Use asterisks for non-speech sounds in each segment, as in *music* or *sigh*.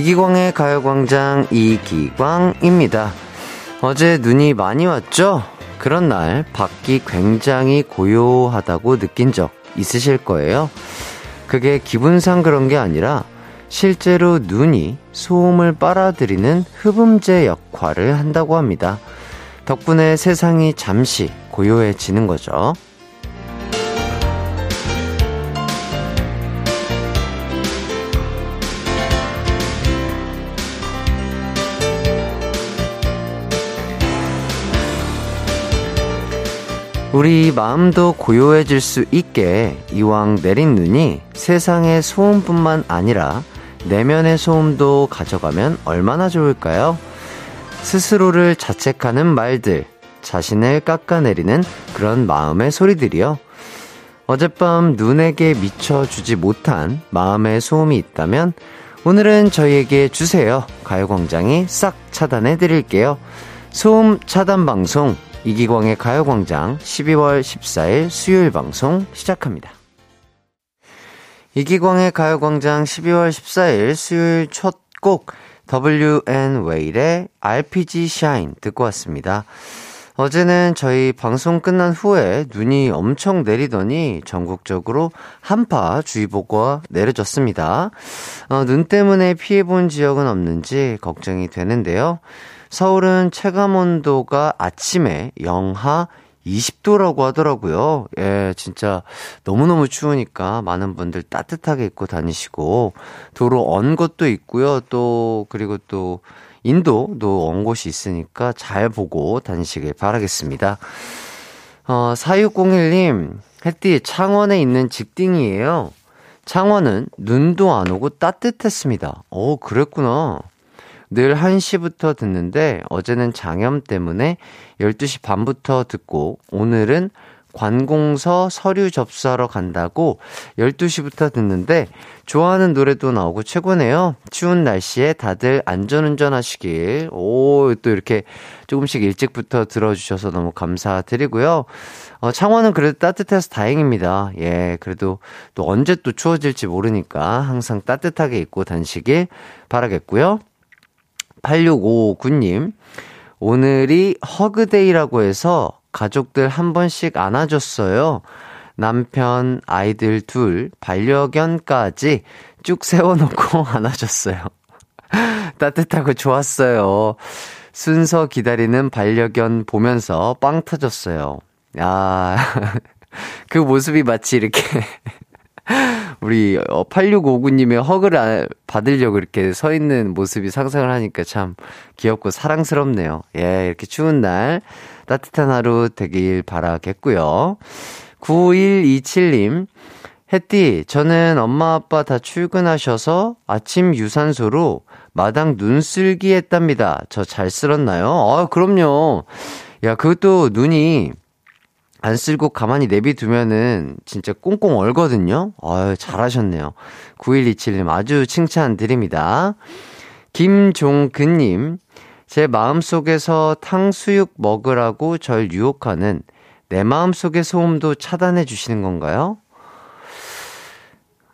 이기광의 가요광장 이기광입니다. 어제 눈이 많이 왔죠? 그런 날 밖이 굉장히 고요하다고 느낀 적 있으실 거예요. 그게 기분상 그런 게 아니라 실제로 눈이 소음을 빨아들이는 흡음재 역할을 한다고 합니다. 덕분에 세상이 잠시 고요해지는 거죠. 우리 마음도 고요해질 수 있게 이왕 내린 눈이 세상의 소음뿐만 아니라 내면의 소음도 가져가면 얼마나 좋을까요? 스스로를 자책하는 말들, 자신을 깎아내리는 그런 마음의 소리들이요. 어젯밤 눈에게 미쳐주지 못한 마음의 소음이 있다면 오늘은 저희에게 주세요. 가요광장이 싹 차단해 드릴게요. 소음 차단 방송 이기광의 가요광장 12월 14일 수요일 방송 시작합니다. 이기광의 가요광장 12월 14일 수요일 첫 곡 WN 웨일의 RPG Shine 듣고 왔습니다. 어제는 저희 방송 끝난 후에 눈이 엄청 내리더니 전국적으로 한파 주의보가 내려졌습니다. 어, 눈 때문에 피해본 지역은 없는지 걱정이 되는데요. 서울은 체감 온도가 아침에 영하 20도라고 하더라고요. 예, 진짜 너무너무 추우니까 많은 분들 따뜻하게 입고 다니시고 도로 언 것도 있고요. 또 그리고 또 인도도 언 곳이 있으니까 잘 보고 다니시길 바라겠습니다. 어, 4601님, 햇띠 창원에 있는 직딩이에요. 창원은 눈도 안 오고 따뜻했습니다. 오, 그랬구나. 늘 1시부터 듣는데 어제는 장염 때문에 12시 반부터 듣고 오늘은 관공서 서류 접수하러 간다고 12시부터 듣는데 좋아하는 노래도 나오고 최고네요. 추운 날씨에 다들 안전운전 하시길. 오, 또 이렇게 조금씩 일찍부터 들어주셔서 너무 감사드리고요. 어, 창원은 그래도 따뜻해서 다행입니다. 예, 그래도 또 언제 또 추워질지 모르니까 항상 따뜻하게 입고 다니시길 바라겠고요. 8659님, 오늘이 허그데이라고 해서 가족들 한 번씩 안아줬어요. 남편, 아이들 둘, 반려견까지 쭉 세워놓고 *laughs* 안아줬어요. *laughs* 따뜻하고 좋았어요. 순서 기다리는 반려견 보면서 빵 터졌어요. 야, *laughs* 그 모습이 마치 이렇게 우리 8659님의 어, 허그를 받으려고 이렇게 서 있는 모습이 상상을 하니까 참 귀엽고 사랑스럽네요. 예, 이렇게 추운 날 따뜻한 하루 되길 바라겠고요. 9127님, 햇띠, 저는 엄마 아빠 다 출근하셔서 아침 유산소로 마당 눈쓸기 했답니다. 저 잘 쓸었나요? 아, 그럼요. 야, 그것도 눈이 안 쓸고 가만히 내비두면은 진짜 꽁꽁 얼거든요. 아유, 잘하셨네요. 9127님 아주 칭찬 드립니다. 김종근님, 제 마음속에서 탕수육 먹으라고 절 유혹하는 내 마음속의 소음도 차단해 주시는 건가요?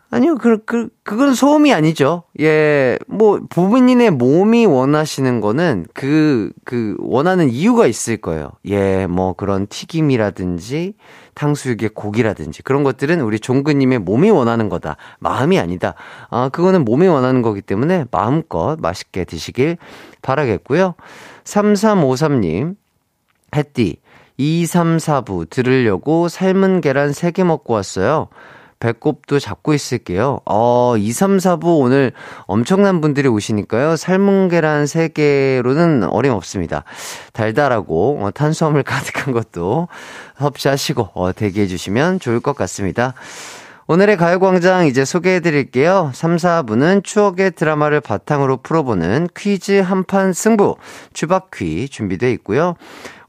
아니요, 그, 그, 그건 소음이 아니죠. 예, 뭐, 부모님의 몸이 원하시는 거는 그, 그, 원하는 이유가 있을 거예요. 예, 뭐, 그런 튀김이라든지, 탕수육의 고기라든지, 그런 것들은 우리 종근님의 몸이 원하는 거다. 마음이 아니다. 아, 그거는 몸이 원하는 거기 때문에 마음껏 맛있게 드시길 바라겠고요. 3353님, 햇띠, 2, 3, 4부 들으려고 삶은 계란 3개 먹고 왔어요. 배꼽도 잡고 있을게요. 어, 2, 3, 4부 오늘 엄청난 분들이 오시니까요. 삶은 계란 3개로는 어림없습니다. 달달하고 어, 탄수화물 *laughs* 가득한 것도 섭취하시고 어, 대기해 주시면 좋을 것 같습니다. 오늘의 가요광장 이제 소개해 드릴게요. 3, 4부는 추억의 드라마를 바탕으로 풀어보는 퀴즈 한판 승부, 추박퀴 준비되어 있고요.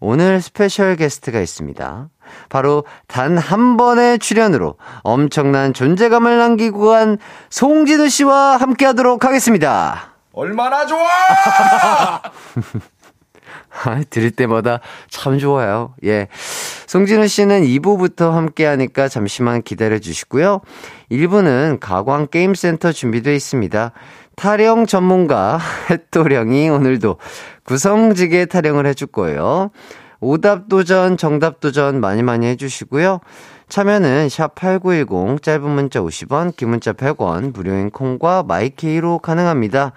오늘 special guest가 있습니다. 바로 단 한 번의 출연으로 엄청난 존재감을 남기고 간 송진우 씨와 함께 하도록 하겠습니다. 얼마나 좋아! *laughs* 들을 때마다 참 좋아요. 예. 송진우 씨는 2부부터 함께 하니까 잠시만 기다려 주시고요. 1부는 가광 게임센터 준비되어 있습니다. 타령 전문가 *laughs* 햇도령이 오늘도 구성지게 타령을 해줄 거예요. 오답 도전, 정답 도전 많이 많이 해주시고요. 참여는 샵 8910 짧은 문자 50원, 긴 문자 100원, 무료인 콩과 마이케이로 가능합니다.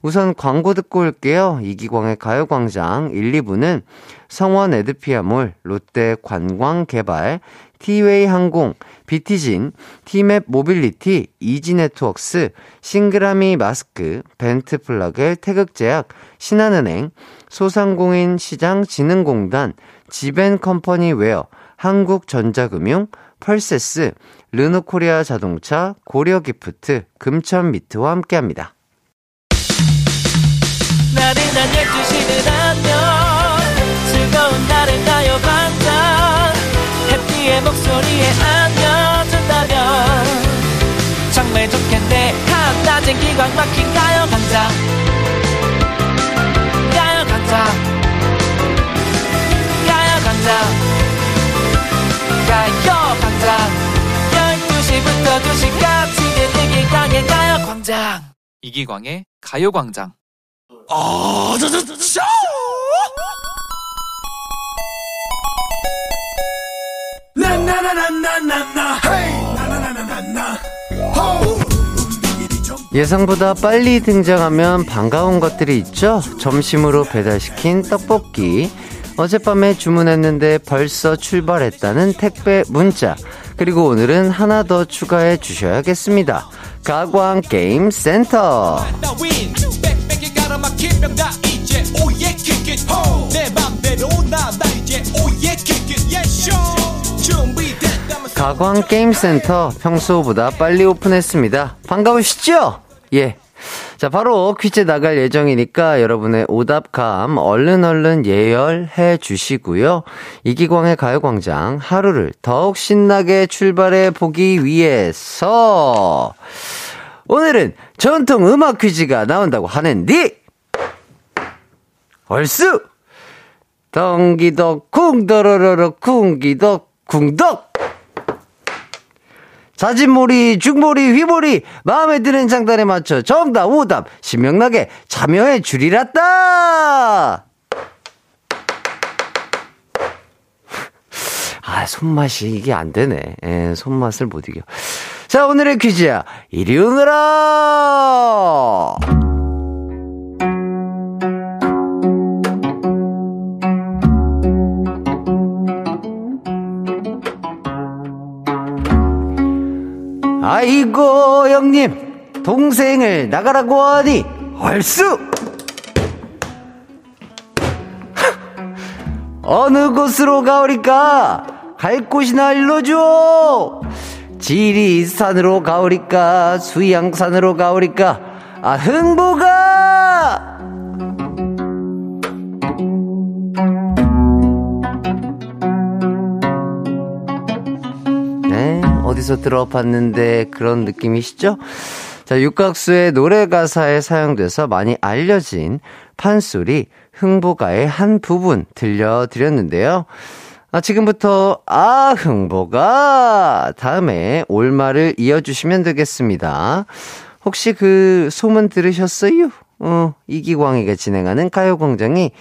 우선 광고 듣고 올게요. 이기광의 가요광장 1, 2부는 성원 애드피아몰, 롯데 관광개발, 티웨이 항공, 비티진, 티맵 모빌리티, 이지네트웍스, 싱그라미 마스크, 벤트 플러겔 태극제약, 신한은행, 소상공인 시장 진흥공단, 지벤컴퍼니 웨어, 한국전자금융, 펄세스, 르노코리아 자동차, 고려기프트, 금천미트와 함께합니다. 나른한 12시는 안녕 즐거운 날을 가요 반짝 해피의 목소리에 안겨준다면. 정말 좋겠네. 한낮엔 기광 막힌 가요 강장 12시부터 2시까지 이기광의 가요광장 이기광의 가요광장 아, 저, 저, 저, 저! 예상보다 빨리 등장하면 반가운 것들이 있죠? 점심으로 배달시킨 떡볶이, 어젯밤에 주문했는데 벌써 출발했다는 택배 문자. 그리고 오늘은 하나 더 추가해 주셔야겠습니다. 가광 게임 센터. 가광 게임 센터 평소보다 빨리 오픈했습니다. 반가우시죠? 예. 자, 바로 퀴즈 나갈 예정이니까 여러분의 오답감 얼른 얼른 예열해 주시고요. 이기광의 가요광장 하루를 더욱 신나게 출발해 보기 위해서 오늘은 전통 음악 퀴즈가 나온다고 하는데 얼쑤! 덩기덕 쿵더러러러 쿵기덕 쿵덕 자진몰이, 죽몰이, 휘몰이, 마음에 드는 장단에 맞춰 정답, 오답, 신명나게 참여해 주리랐다! 아, 손맛이 이게 안 되네. 예, 손맛을 못 이겨. 자, 오늘의 퀴즈야. 이리 오너라! 아이고 형님. 동생을 나가라고 하니 얼쑤! 어느 곳으로 가오리까? 갈 곳이나 일러줘 지리산으로 가오리까? 수양산으로 가오리까? 아 흥보가 어디서 들어봤는데 그런 느낌이시죠? 자, 육각수의 노래 가사에 사용돼서 많이 알려진 판소리 흥보가의 한 부분 들려드렸는데요. 아, 지금부터, 아, 흥보가! 다음에 올말을 이어주시면 되겠습니다. 혹시 그 소문 들으셨어요? 어, 이기광이가 진행하는 가요광장이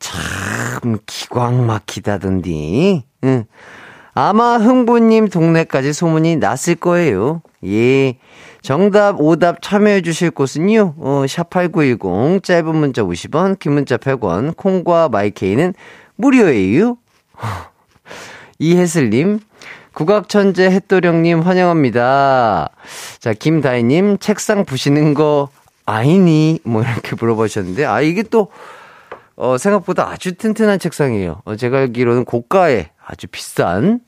참 기광 막히다던디. 응. 아마 흥부님 동네까지 소문이 났을 거예요. 예. 정답, 오답 참여해 주실 곳은요, 어, 샵8910, 짧은 문자 50원, 긴 문자 100원, 콩과 마이케이는 무료예요. *laughs* 이혜슬님, 국악천재 햇도령님 환영합니다. 자, 김다희님, 책상 부시는 거 아니니? 뭐 이렇게 물어보셨는데, 아, 이게 또, 어, 생각보다 아주 튼튼한 책상이에요. 어, 제가 알기로는 고가의 아주 비싼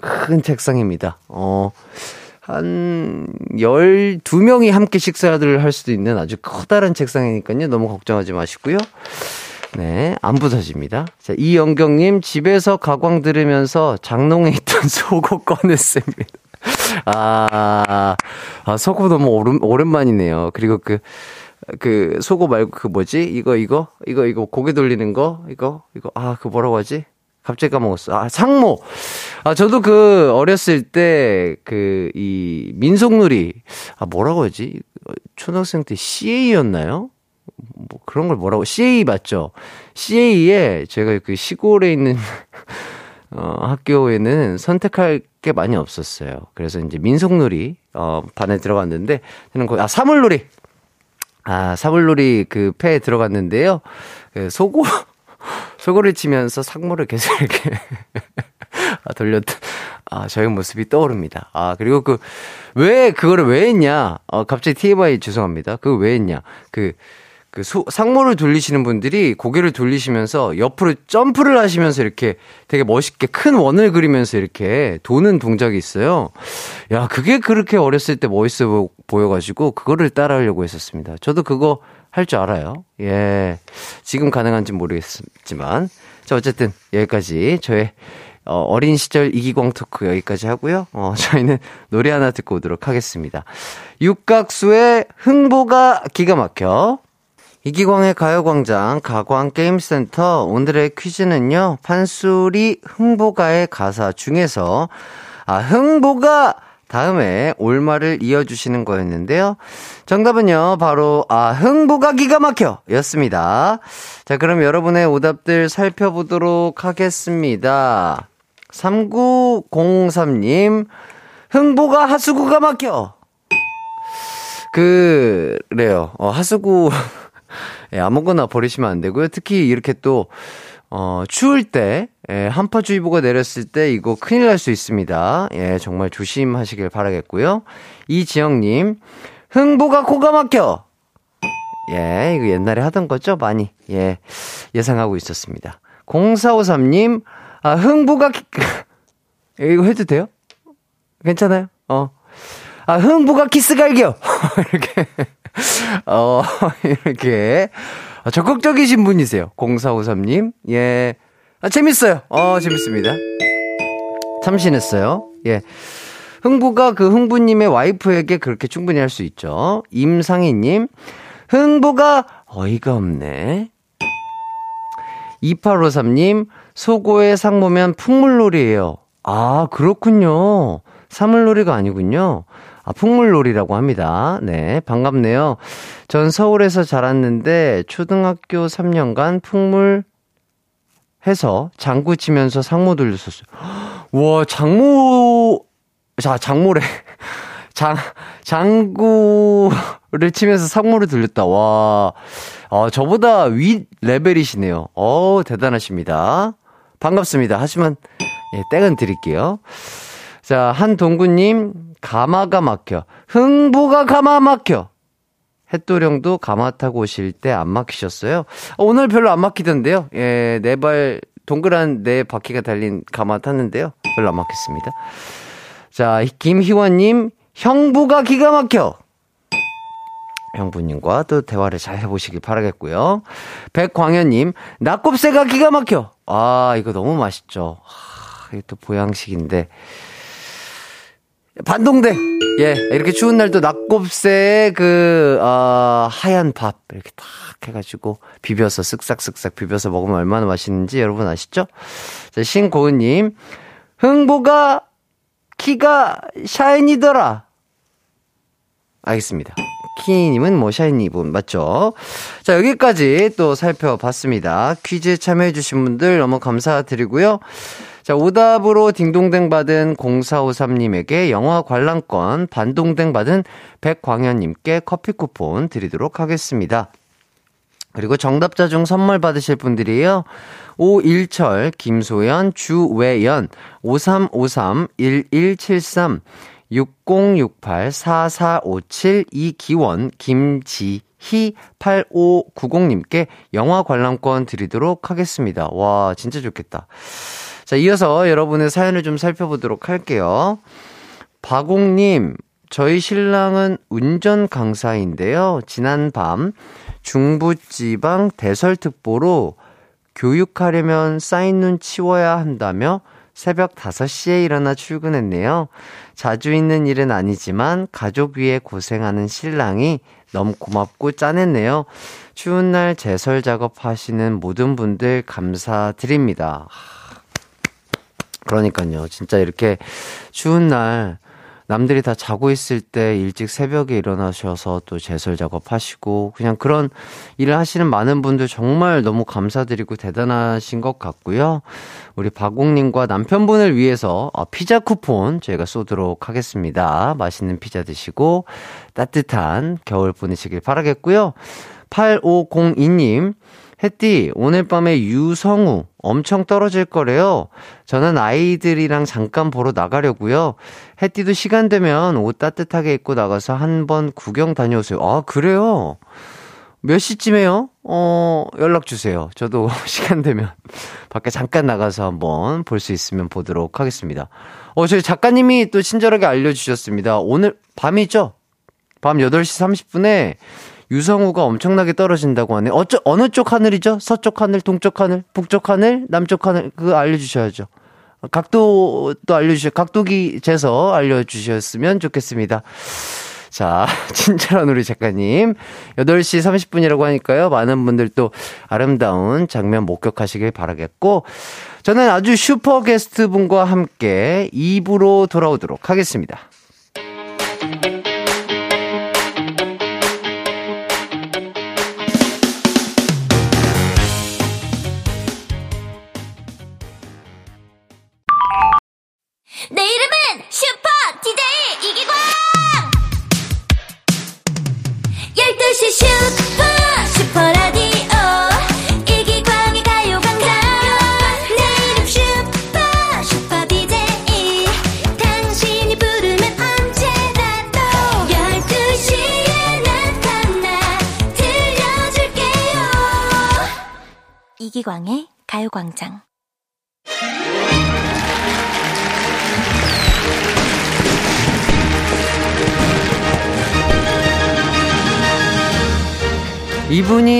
큰 책상입니다. 어, 한 12명이 함께 식사를 할 수도 있는 아주 커다란 책상이니까요. 너무 걱정하지 마시고요. 네, 안 부서집니다. 자, 이영경님, 집에서 가광 들으면서 장롱에 있던 *laughs* 속옷 꺼냈습니다. 아, 아 속옷 너무 오랜, 오랜만이네요. 그리고 그, 그, 속어 말고 그 뭐지? 이거, 이거? 이거, 이거, 고개 돌리는 거? 이거, 이거, 아, 그 뭐라고 하지? 갑자기 까먹었어. 아, 상모. 아, 저도 그, 어렸을 때, 그, 이, 민속놀이. 아, 뭐라고 하지? 초등학생 때 CA였나요? 뭐 그런 걸 뭐라고, CA 맞죠? CA에 제가 그 시골에 있는, *laughs* 어, 학교에는 선택할 게 많이 없었어요. 그래서 이제 민속놀이, 어, 반에 들어갔는데, 저는 거, 아, 사물놀이! 아, 사물놀이 그 패에 들어갔는데요. 그 소고, 소고를 치면서 상모를 계속 *laughs* 이렇게 아, 돌렸던, 아, 저의 모습이 떠오릅니다. 아, 그리고 그, 왜, 그거를 왜 했냐? 어, 갑자기 TMI 죄송합니다. 그거 왜 했냐? 그, 그 소, 상모를 돌리시는 분들이 고개를 돌리시면서 옆으로 점프를 하시면서 이렇게 되게 멋있게 큰 원을 그리면서 이렇게 도는 동작이 있어요. 야, 그게 그렇게 어렸을 때 멋있어 보여가지고 그거를 따라하려고 했었습니다. 저도 그거 할 줄 알아요. 예. 지금 가능한지 모르겠지만. 자, 어쨌든 여기까지 저의 어, 어린 시절 이기광 토크 여기까지 하고요. 어, *laughs* 저희는 노래 하나 듣고 오도록 하겠습니다. 육각수의 흥보가 기가 막혀. 이기광의 가요광장 가광게임센터 오늘의 퀴즈는요. 판소리 흥보가의 가사 중에서 아 흥보가 다음에 올말을 이어주시는 거였는데요. 정답은요, 바로, 아, 흥보가 기가 막혀! 였습니다. 자, 그럼 여러분의 오답들 살펴보도록 하겠습니다. 3903님, 흥보가 하수구가 막혀! 그, 래요. 어, 하수구, *laughs* 예, 아무거나 버리시면 안 되고요. 특히 이렇게 또, 어, 추울 때, 예, 한파주의보가 내렸을 때 이거 큰일 날 수 있습니다. 예, 정말 조심하시길 바라겠고요. 이지영님, 흥보가 코가 막혀! 예, 이거 옛날에 하던 거죠? 많이. 예, 예상하고 있었습니다. 0453님, 아, 흥부가, *laughs* 이거 해도 돼요? 괜찮아요? 어. 아, 흥부가 키스 갈겨! *laughs* 이렇게. 어, *laughs* 이렇게. 아, 적극적이신 분이세요. 0453님. 예. 아, 재밌어요. 어, 재밌습니다. 참신했어요. 예. 흥부가 그 흥부님의 와이프에게 그렇게 충분히 할 수 있죠. 임상희님. 흥부가 어이가 없네. 2853님. 소고의 상모면 풍물놀이에요. 아, 그렇군요. 사물놀이가 아니군요. 아, 풍물놀이라고 합니다. 네, 반갑네요. 전 서울에서 자랐는데 초등학교 3년간 풍물 해서 장구 치면서 상모 돌렸었어요. *gasps* 와, 장모, 자, 장모래. *laughs* 장, 장구를 치면서 상모를 돌렸다. 와, 어, 저보다 윗 레벨이시네요. 어, 대단하십니다. 반갑습니다. 하지만, 예, 땡은 드릴게요. 자, 한동구님, 가마가 막혀. 흥보가 가마 막혀. 햇도령도 가마 타고 오실 때 안 막히셨어요? 어, 오늘 별로 안 막히던데요. 예, 네 발, 동그란 네 바퀴가 달린 가마 탔는데요. 별로 안 막혔습니다. 자, 김희원님, 형부가 기가 막혀. 형부님과 또 대화를 잘 해보시길 바라겠고요. 백광현님, 낙곱새가 기가 막혀. 아, 이거 너무 맛있죠. 하, 이게 또 보양식인데. 반동대. 예, 이렇게 추운 날도 낙곱새 그, 어, 하얀 밥. 이렇게 탁 해가지고 비벼서 쓱싹쓱싹 비벼서 먹으면 얼마나 맛있는지 여러분 아시죠? 자, 신고은님. 흥보가 키가 샤이니더라. 알겠습니다. 키님은 뭐 샤이니 분 맞죠? 자 여기까지 또 살펴봤습니다. 퀴즈 참여해주신 분들 너무 감사드리고요. 자, 오답으로 딩동댕 받은 0453님에게 영화 관람권, 반동댕 받은 백광현님께 커피 쿠폰 드리도록 하겠습니다. 그리고 정답자 중 선물 받으실 분들이에요. 오일철, 김소연, 주외연, 5353-1173, 6068-4457, 이기원, 김지 희, 8590님께 영화 관람권 드리도록 하겠습니다. 와, 진짜 좋겠다. 자, 이어서 여러분의 사연을 좀 살펴보도록 할게요. 박옥님, 저희 신랑은 운전 강사인데요. 지난 밤 중부지방 대설특보로 교육하려면 쌓인 눈 치워야 한다며 새벽 5시에 일어나 출근했네요. 자주 있는 일은 아니지만 가족 위해 고생하는 신랑이 너무 고맙고 짠했네요. 추운 날 제설 작업하시는 모든 분들 감사드립니다. 그러니까요. 진짜 이렇게 추운 날 남들이 다 자고 있을 때 일찍 새벽에 일어나셔서 또 제설 작업하시고 그냥 그런 일을 하시는 많은 분들 정말 너무 감사드리고 대단하신 것 같고요. 우리 박옥님과 남편분을 위해서 어, 피자 쿠폰 저희가 쏘도록 하겠습니다. 맛있는 피자 드시고 따뜻한 겨울 보내시길 바라겠고요. 8502님, 햇띠, 오늘 밤에 유성우 엄청 떨어질 거래요. 저는 아이들이랑 잠깐 보러 나가려고요. 햇띠도 시간 되면 옷 따뜻하게 입고 나가서 한번 구경 다녀오세요. 아, 그래요? 몇 시쯤에요? 어, 연락 주세요. 저도 *laughs* 시간 되면 밖에 잠깐 나가서 한번 볼 수 있으면 보도록 하겠습니다. 어, 저희 작가님이 또 친절하게 알려주셨습니다. 오늘 밤이죠? 밤 8시 30분에 유성우가 엄청나게 떨어진다고 하네. 어쩌, 어느 쪽 하늘이죠? 서쪽 하늘, 동쪽 하늘, 북쪽 하늘, 남쪽 하늘, 그거 알려주셔야죠. 각도도 알려주셔, 각도기 재서 알려주셨으면 좋겠습니다. 자, *laughs* 친절한 우리 작가님. 8시 30분이라고 하니까요. 많은 분들 또 아름다운 장면 목격하시길 바라겠고, 저는 아주 슈퍼 게스트 분과 함께 2부로 돌아오도록 하겠습니다.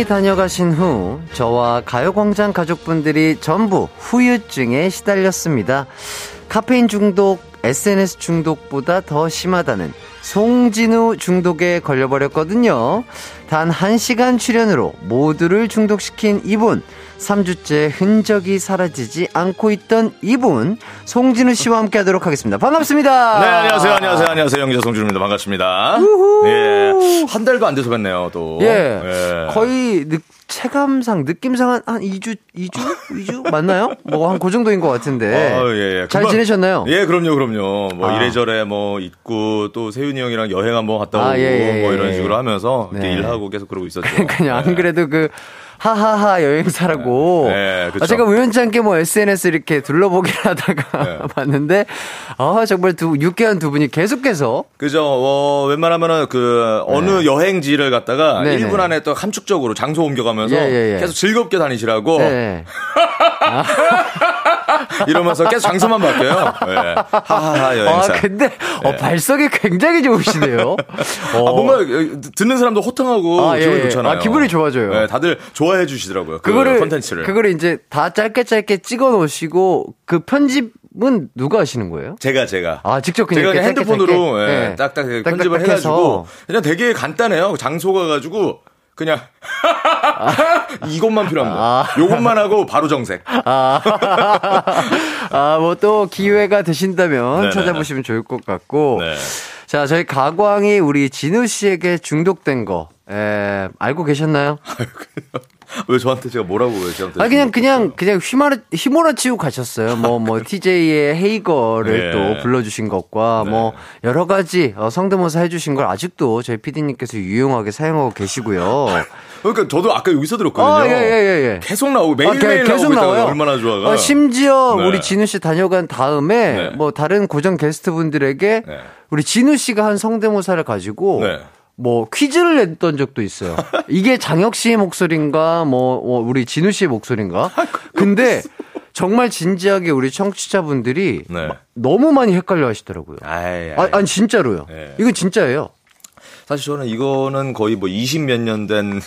다녀가신 후 저와 가요광장 가족분들이 전부 후유증에 시달렸습니다. 카페인 중독, SNS 중독보다 더 심하다는 송진우 중독에 걸려버렸거든요. 단 1시간 출연으로 모두를 중독시킨 이분. 3주째 흔적이 사라지지 않고 있던 이분. 송진우 씨와 함께 하도록 하겠습니다. 반갑습니다. 네, 안녕하세요, 안녕하세요, 안녕하세요. 영자 송준입니다. 반갑습니다. 예. 한 달도 안 돼서 뵀네요, 또. 예. 예. 거의 느, 체감상, 느낌상 한, 한 2주, 2주? 2주? 맞나요? 뭐 한 그 정도인 것 같은데. 어, 예, 예. 잘 금방- 지내셨나요? 예, 그럼요, 그럼요. 뭐 아. 이래저래 뭐 있고 또 세윤이 형이랑 여행 한번 갔다 오고 아, 예, 예, 뭐 예, 이런 예. 식으로 하면서 이렇게 네. 일하고 계속 그러고 있었죠. *laughs* 그냥 안 예. 그래도 그 하하하 여행사라고 네, 그쵸. 아, 제가 우연치 않게 뭐 SNS 이렇게 둘러보긴 *laughs* 하다가 네. 봤는데 아 정말 두 유쾌한 두 분이 계속해서 그죠. 어, 웬만하면은 그 어느 여행지를 갔다가 네, 1분 네. 안에 또 함축적으로 장소 옮겨가면서 예, 예, 예. 계속 즐겁게 다니시라고 네. *laughs* 이러면서 계속 장소만 바뀌어요. 예. 하하하 아 여행사. 근데 어, 발성이 굉장히 좋으시네요. 아, 뭔가 듣는 사람도 호탕하고 아, 예, 기분이 예. 좋잖아요. 아, 기분이 좋아져요. 네, 다들 좋아해 주시더라고요. 그 그거를 컨텐츠를. 그거를 이제 다 짧게 짧게 찍어 놓으시고 그 편집은 누가 하시는 거예요? 제가 제가 아 직접 그냥 제가 그냥 핸드폰으로 짧게? 예, 네. 딱딱 딱딱 편집을. 해가지고 그냥 되게 간단해요. 장소 가가지고 그냥 *laughs* 이것만 필요합니다. 아. 요것만 하고 바로 정색. 아, *laughs* 아, 뭐 또 기회가 되신다면 네네네. 찾아보시면 좋을 것 같고. 네. 자, 저희 가광이 우리 진우 씨에게 중독된 거, 에, 알고 계셨나요? *laughs* 왜 저한테 제가 뭐라고 왜 저한테? 아, 그냥, 그냥, 그냥 휘몰아, 휘몰아치고 가셨어요. 뭐, 뭐, *laughs* TJ의 헤이거를 예. 또 불러주신 것과 네. 뭐, 여러 가지 어, 성대모사 해주신 걸 아직도 저희 PD님께서 유용하게 사용하고 계시고요. *laughs* 그러니까 저도 아까 여기서 들었거든요. 아, 예, 예, 예, 예. 계속 나오고 매일 아, 게- 매일 나오고 있다가 얼마나 좋아가. 어, 심지어 네. 우리 진우 씨 다녀간 다음에 네. 뭐 다른 고정 게스트 분들에게 네. 우리 진우 씨가 한 성대모사를 가지고 네. 뭐 퀴즈를 냈던 적도 있어요. 이게 장혁 씨의 목소리인가 뭐, 뭐 우리 진우 씨의 목소리인가? 아, 근데 정말 진지하게 우리 청취자분들이 네. 너무 많이 헷갈려 하시더라고요. 아이, 아이. 아, 아니 진짜로요. 네. 이건 진짜예요. 사실 저는 이거는 거의 뭐 20 몇 년된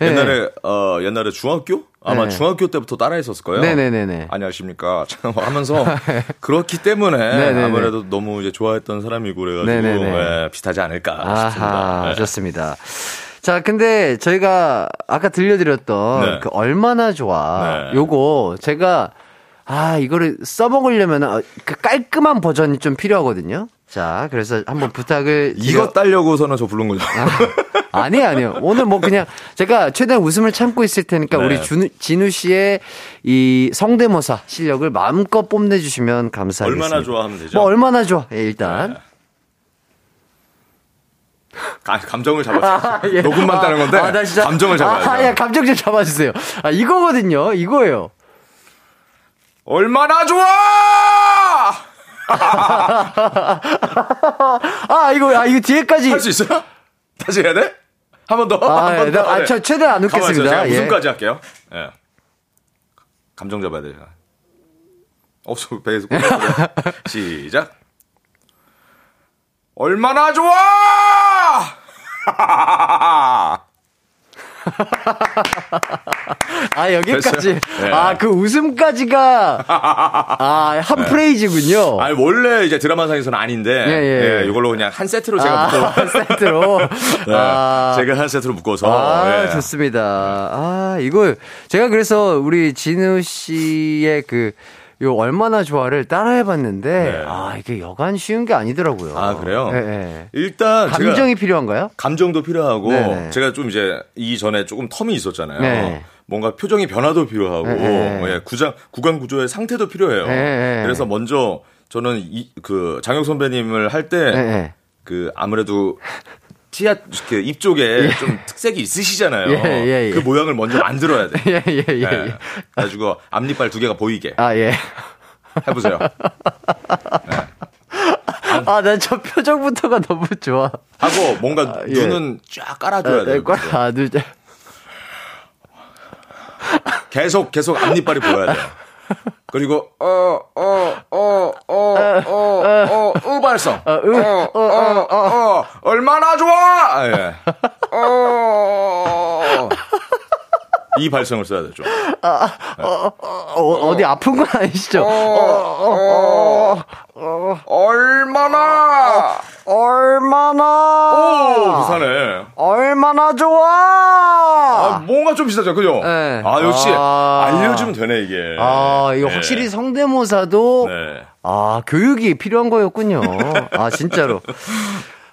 네. 옛날에 어 옛날에 중학교 아마 네. 중학교 때부터 따라했었을 거예요. 네네네네. 안녕하십니까 *laughs* 참 하면서 *laughs* 그렇기 때문에 네네네. 아무래도 너무 이제 좋아했던 사람이고 그래가지고 네네네. 예, 비슷하지 않을까 아하, 싶습니다. 예. 좋습니다. 자, 근데 저희가 아까 들려드렸던 네. 그 얼마나 좋아. 네. 요거 제가 아, 이거를 써먹으려면 어, 그 깔끔한 버전이 좀 필요하거든요. 자, 그래서 한번 부탁을. 이거 따려고서는 저 부른 거죠. 아니에요, 아니에요. 오늘 뭐 그냥 제가 최대한 웃음을 참고 있을 테니까 네. 우리 준우, 진우 씨의 이 성대모사 실력을 마음껏 뽐내 주시면 감사하겠습니다. 얼마나 좋아하면 되죠? 뭐 얼마나 좋아. 예, 일단. 가- 감정을 *laughs* 잡아. 예. 녹음만 따는 건데 아, 나 진짜- 감정을 잡아야죠. 아, 야, 감정 좀 잡아주세요. 아, 이거거든요. 이거예요. 얼마나 좋아! 아, 이거, 아, 이거 뒤에까지. 할 수 있어요? 다시 해야 돼? 한 번 더. 아, 한번 예, 더. 나- 아, 네. 저 최대한 안. 웃겠습니다. 제가 예. 웃음까지 할게요. 예. 감정 잡아야 돼요. 없어, 배에서. *laughs* 시작. 얼마나 좋아! *laughs* 아, 여기까지. 네. 아, 그 웃음까지가. 아, 한 프레이즈군요. 아니, 원래 이제 드라마상에서는 아닌데, 예, 예. 예, 이걸로 그냥 한 세트로 제가 아, 묶어. 세트로. *laughs* 네, 아. 제가 한 세트로 묶어서. 아, 예. 좋습니다. 아, 이걸 제가 그래서 우리 진우 씨의 그, 요 얼마나 좋아를 따라해봤는데, 네. 아, 이게 여간 쉬운 게 아니더라고요. 아, 그래요? 예, 예. 일단 감정이 필요한가요? 감정도 필요하고 네네. 제가 좀 이제 이전에 조금 텀이 있었잖아요. 네. 뭔가 표정의 변화도 필요하고 네. 예, 구장 구강 구조의 상태도 필요해요. 네. 그래서 먼저 저는 이 그 장혁 선배님을 할 때 그. 아무래도 치아 그 입 쪽에 좀 특색이 있으시잖아요. 예, 예, 예. 그 모양을 먼저 만들어야 돼. *laughs* 예, 예, 예, 예. 예. 그래가지고 앞니빨 두 개가 보이게 아, 예. 해보세요. *laughs* 아, 난 저 표정부터가 너무 좋아. 하고 뭔가 예. 눈은 쫙 깔아줘야 돼요. 아, 눈, 계속 계속 앞니빨이 보여야 돼요. 그리고 어어어 어 어어어 우발성. 어어어 얼마나 좋아. 예. *laughs* 어. 이 발성을 써야 되죠. 어, 어 디 아픈 건 아니시죠? 어, 얼마나 얼마나. 오 부산에 얼마나 좋아! 아, 뭔가 좀 비슷하죠, 그죠? 네. 아 역시 아. 알려주면 되네 이게. 아, 이거 네. 확실히 성대모사도, 네. 아, 교육이 필요한 거였군요. 아, 진짜로.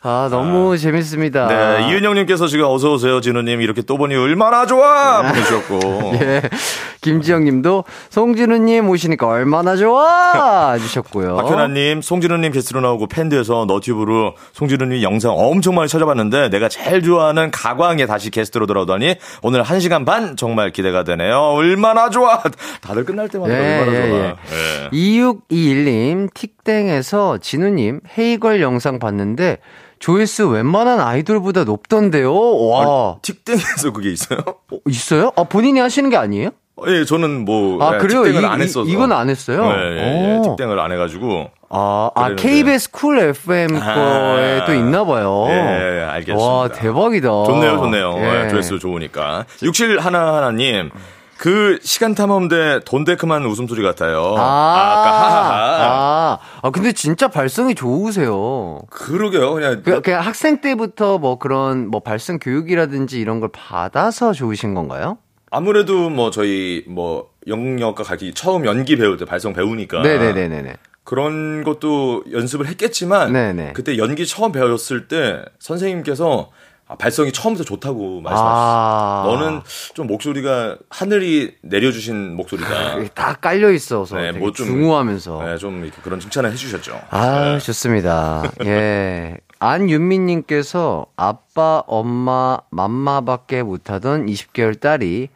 아, 너무 재밌습니다. 네, 이은영님께서 지금 어서 오세요, 진우님 이렇게 또 보니 얼마나 좋아 보내주셨고. *laughs* 예. 김지영 님도 송진우님 오시니까 얼마나 좋아! 해주셨고요. *laughs* 박현아님, 송진우님 게스트로 나오고 팬드에서 너튜브로 송진우님 영상 엄청 많이 찾아봤는데 내가 제일 좋아하는 가광에 다시 게스트로 돌아오다니 오늘 1시간 반 정말 기대가 되네요. 얼마나 좋아! 다들 끝날 때마다 예, 얼마나 예, 좋아. 예. 예. 2621님, 틱땡에서 진우님 헤이걸 영상 봤는데 조회수 웬만한 아이돌보다 높던데요? 와. 틱땡에서 그게 있어요? 어, 있어요? 아, 본인이 하시는 게 아니에요? 예, 저는 뭐 아, 예, 그래요? 이- 안 이- 했어서. 이건 안 했어요? 네, 예, 예, 오. 틱땡을 안 해가지고. 아, 아. KBS Cool FM 아. 거에 또 있나 봐요. 예, 알겠습니다. 와, 대박이다. 좋네요, 좋네요. 예. 예, 조회수 좋으니까. 67 하나하나님. 그 시간 탐험대 돈데크만 웃음소리 같아요. 아, 아까 하하하. 아, 아, 근데 진짜 발성이 좋으세요. 그러게요. 그냥 그, 그냥 학생 때부터 뭐 그런 뭐 발성 교육이라든지 이런 걸 받아서 좋으신 건가요? 아무래도 뭐 저희 뭐 영역과 같이 처음 연기 배울 때 발성 배우니까 네네네네네. 그런 것도 연습을 했겠지만 네네. 그때 연기 처음 배웠을 때 선생님께서 아, 발성이 처음부터 좋다고 말씀하셨어요. 아. 너는 좀 목소리가 하늘이 내려주신 목소리다. 다 깔려 있어서 네, 뭐 좀- 중후하면서. 네, 좀 이렇게 그런 칭찬을 해주셨죠. 아, 좋습니다. 예. 안윤미님께서 아빠, 엄마, 맘마밖에 못하던 20개월 딸이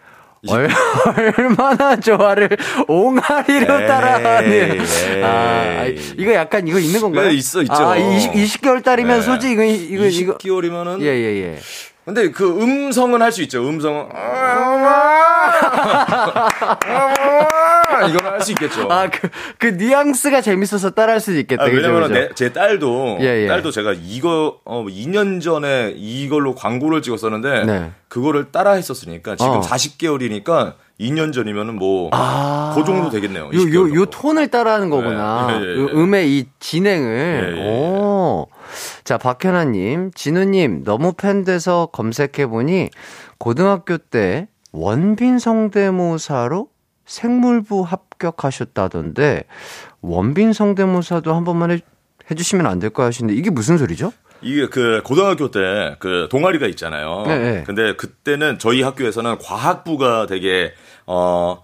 얼, *laughs* 얼마나 좋아를 옹알이로 따라하는. 아, 아이, 이거 약간 이거 있는 건가요? 네, 있어, 있죠. 아, 20, 20개월 딸이면 네. 솔직히 이거, 이거, 이거. 20개월이면은 예, 예, 예. 근데 그 음성은 할 수 있죠. 음성은 이거는 이거는 할수 있겠죠. 아, 그, 그 뉘앙스가 재밌어서 따라할 수도 있겠다. 아, 왜냐면? 내, 제 딸도 예, 예. 딸도 제가 이거 어 2년 전에 이걸로 광고를 찍었었는데 네. 그거를 따라 했었으니까 지금 어. 40개월이니까 2년 전이면은 뭐 아. 그 정도 되겠네요. 요, 20개월 요, 요. 톤을 따라하는 거구나. 예, 예, 예. 요 음의 이 진행을. 예. 오. 자, 박현아님, 진우님, 너무 팬 돼서 검색해보니, 고등학교 때 원빈 성대모사로 생물부 합격하셨다던데, 원빈 성대모사도 한 번만 해, 해주시면 안 될까 하시는데, 이게 무슨 소리죠? 이게 그 고등학교 때 그 동아리가 있잖아요. 네, 네. 근데 그때는 저희 학교에서는 과학부가 되게 어,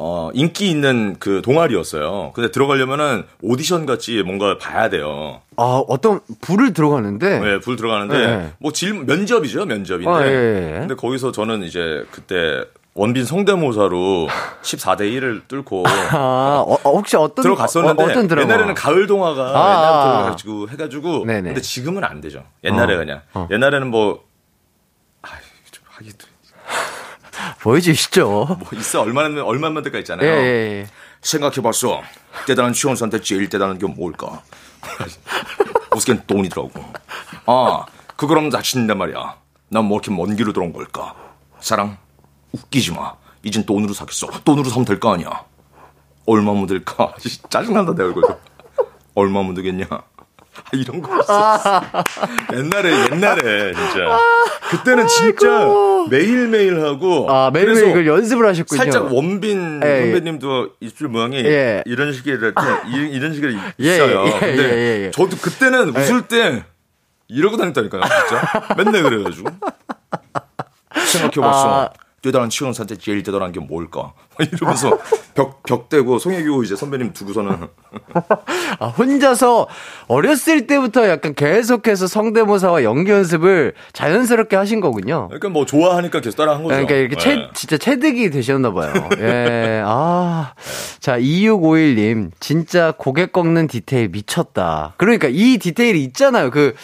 어, 인기 있는 그 동아리였어요. 근데 들어가려면은 오디션 같이 뭔가 봐야 돼요. 아, 어떤 불을 들어가는데, 네, 불 들어가는데 네. 뭐 질 면접이죠, 면접인데. 아, 예, 예. 근데 거기서 저는 이제 그때 원빈 성대모사로 14대 1을 뚫고 *laughs* 아, 어, 어, 혹시 어떤, 들어갔었는데 어, 떤 드라마? 옛날에는 가을 동화가 아. 옛날부터 해가지고 해가지고 네네. 근데 지금은 안 되죠. 옛날에 어. 그냥 어. 옛날에는 뭐 아, 좀 하기 보여주시죠. 뭐 있어 얼마나 얼마만 될까 예, 있잖아요. 예, 예. 생각해봤어. 대단한 취원사한테 제일 대단한 게 뭘까? *laughs* 우스겐 돈이더라고. 아, 그거랑 낚시인단 말이야. 난 뭐 이렇게 먼 길로 들어온 걸까? 사랑, 웃기지 마. 이젠 돈으로 사겠어. 돈으로 사면 될 거 아니야. 얼마면 될까? *laughs* 짜증난다, 내 얼굴. 얼마면 되겠냐? 아, 이런 거 있었어. *laughs* 옛날에, 옛날에, 진짜. 그때는 진짜 매일매일 하고. 아, 매일매일 이걸 연습을 하셨군요. 살짝 원빈 예, 예. 선배님도 입술 모양이 예. 이런 식의 좀 이- 이런 예, 있어요. 예, 예, 근데 예, 예. 저도 그때는 웃을 때 이러고 다녔다니까요, 진짜. 맨날 그래 가지고. *laughs* 생각해 봤어. 아. 대단한 치원사한테 제일 대단한 게 뭘까? *laughs* 이러면서 벽, 벽 대고 송혜교 이제 선배님 두고서는 *laughs* 아, 혼자서 어렸을 때부터 약간 계속해서 성대모사와 연기 연습을 자연스럽게 하신 거군요. 그러니까 뭐 좋아하니까 계속 따라 한 거죠. 그러니까 이렇게 채, 네. 진짜 체득이 되셨나 봐요. 예. 아. *laughs* 자, 2651님. 진짜 고개 꺾는 디테일 미쳤다. 그러니까 이 디테일이 있잖아요. 그,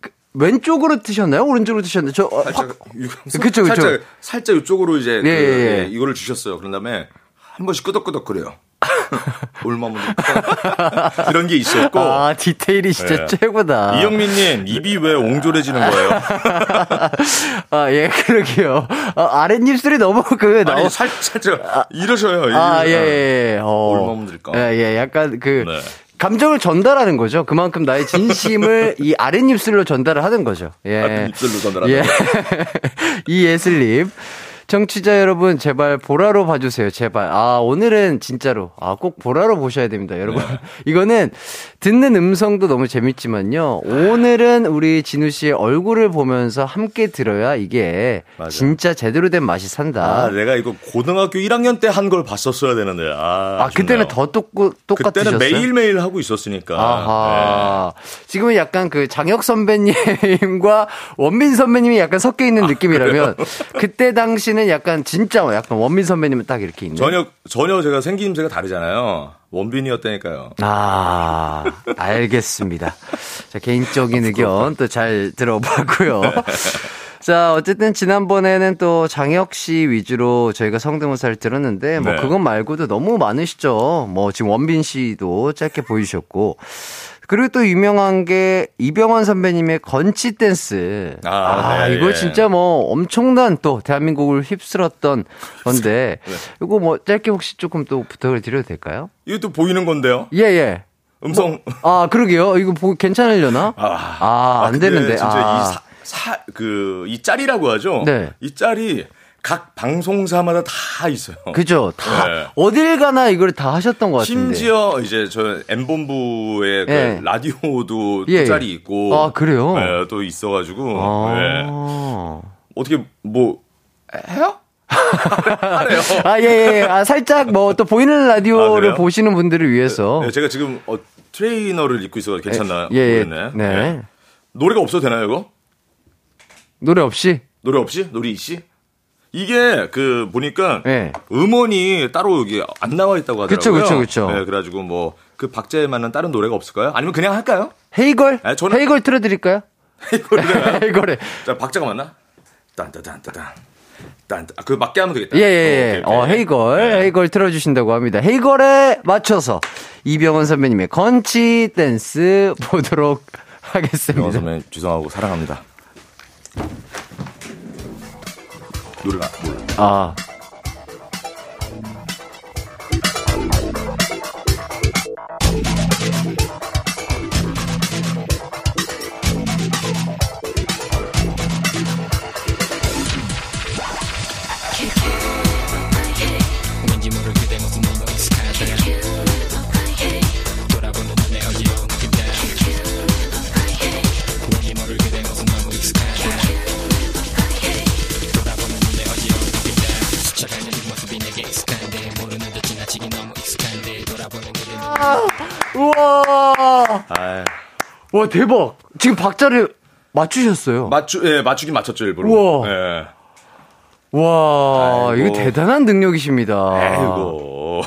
그 왼쪽으로 트셨나요? 오른쪽으로 트셨나요? 저, 어, 살짝 확- 유- 그쵸, 그쵸. 살짝 살짝 이쪽으로 이제 그, 예, 예, 예. 예, 이거를 주셨어요. 그런 다음에 한 번씩 끄덕끄덕 그래요. 될까? 이런 게 있었고 아, 디테일이 진짜 예. 최고다. 이영민님 입이 왜 옹졸해지는 거예요? *laughs* 아, 예, 그러게요. 아, 아랫입술이 너무 그, 아니 나오- 살, 살짝 이러셔요. 아, 예, 이러셔요. 예, 예. 어. 얼마면 될까? 예, 예, 약간 그, 네. 감정을 전달하는 거죠. 그만큼 나의 진심을 *laughs* 이 아랫입술로 전달을 하는 거죠. 예. 아랫입술로 전달하는 예. *laughs* 이 예슬님. 청취자 여러분, 제발 보라로 봐주세요. 제발. 아, 오늘은 진짜로. 아, 꼭 보라로 보셔야 됩니다, 여러분. 네. *laughs* 이거는 듣는 음성도 너무 재밌지만요. 오늘은 우리 진우 씨의 얼굴을 보면서 함께 들어야 이게 맞아요. 진짜 제대로 된 맛이 산다. 아, 내가 이거 고등학교 1학년 때 한 걸 봤었어야 되는데. 아, 아, 그때는. 더 똑, 똑같으셨어요? 그때는 매일 매일 하고 있었으니까. 아하. 지금은 약간 그 장혁 선배님과 원빈 선배님이 약간 섞여 있는 느낌이라면 그때 당시 는 약간 진짜 약간 원빈 선배님은 딱 이렇게. 네. 전혀 전혀 제가 생김새가 다르잖아요. 원빈이었다니까요. 아, 알겠습니다. 자, 개인적인 의견 또 잘 들어봤고요. *laughs* 자, 어쨌든 지난번에는 또 장혁 씨 위주로 저희가 성대모사를 들었는데, 뭐, 네. 그것 말고도 너무 많으시죠. 뭐, 지금 원빈 씨도 짧게 보여주셨고. 그리고 또 유명한 게 이병헌 선배님의 건치 댄스. 아, 아, 네, 이거 예. 진짜 뭐 엄청난 또 대한민국을 휩쓸었던 건데, *laughs* 네. 이거 뭐 짧게 혹시 조금 또 부탁을 드려도 될까요? 이것도 보이는 건데요. 예, 예. 음성. 아, 그러게요. 이거 보, 괜찮으려나? 아, 아, 안 근데 되는데. 진짜 아. 이 사, 사, 그, 이 짤이라고 하죠? 네. 이 짤이 각 방송사마다 다 있어요. 그죠? 다, 네. 어딜 가나 이걸 다 하셨던 것 같은데. 심지어 이제 저 M본부의 그 예. 라디오도 예, 그 예. 짤이 있고. 아, 그래요? 네, 또 있어가지고. 네. 아. 어떻게 뭐, 해요? *laughs* 하래요. 아, 예, 예. 아, 살짝 뭐 또 보이는 아, 라디오를 그래요? 보시는 분들을 위해서. 네, 제가 지금 어, 트레이너를 입고 있어서 괜찮나 예, 예. 모르겠네. 네. 노래가 없어도 되나요, 이거? 노래 없이? 노래 없이? 노리 씨? 이게 그 보니까 예. 음원이 따로 여기 안 나와 있다고 하더라고요. 그쵸, 그쵸, 그쵸. 네, 그래가지고 뭐 그 박자에 맞는 다른 노래가 없을까요? 아니면 그냥 할까요? 헤이걸? 아, 저는- 헤이걸 틀어드릴까요? 이거를 *laughs* 헤이걸에. 자 박자가 맞나? 딴따단따단 딴, 아, 그 맞게 하면 되겠다. 예, 예, 예. 어, 오케이. 헤이걸, 네. 헤이걸 틀어주신다고 합니다. 헤이걸에 맞춰서 이병헌 선배님의 건치 댄스 보도록 하겠습니다. 선배 죄송하고 사랑합니다. 놀라, 몰라. 아. 와, 대박! 지금 박자를 맞추셨어요. 맞추, 예, 맞추긴 맞췄죠, 일부러. 우와. 예. 와, 아이고. 이거 대단한 능력이십니다. 아이고.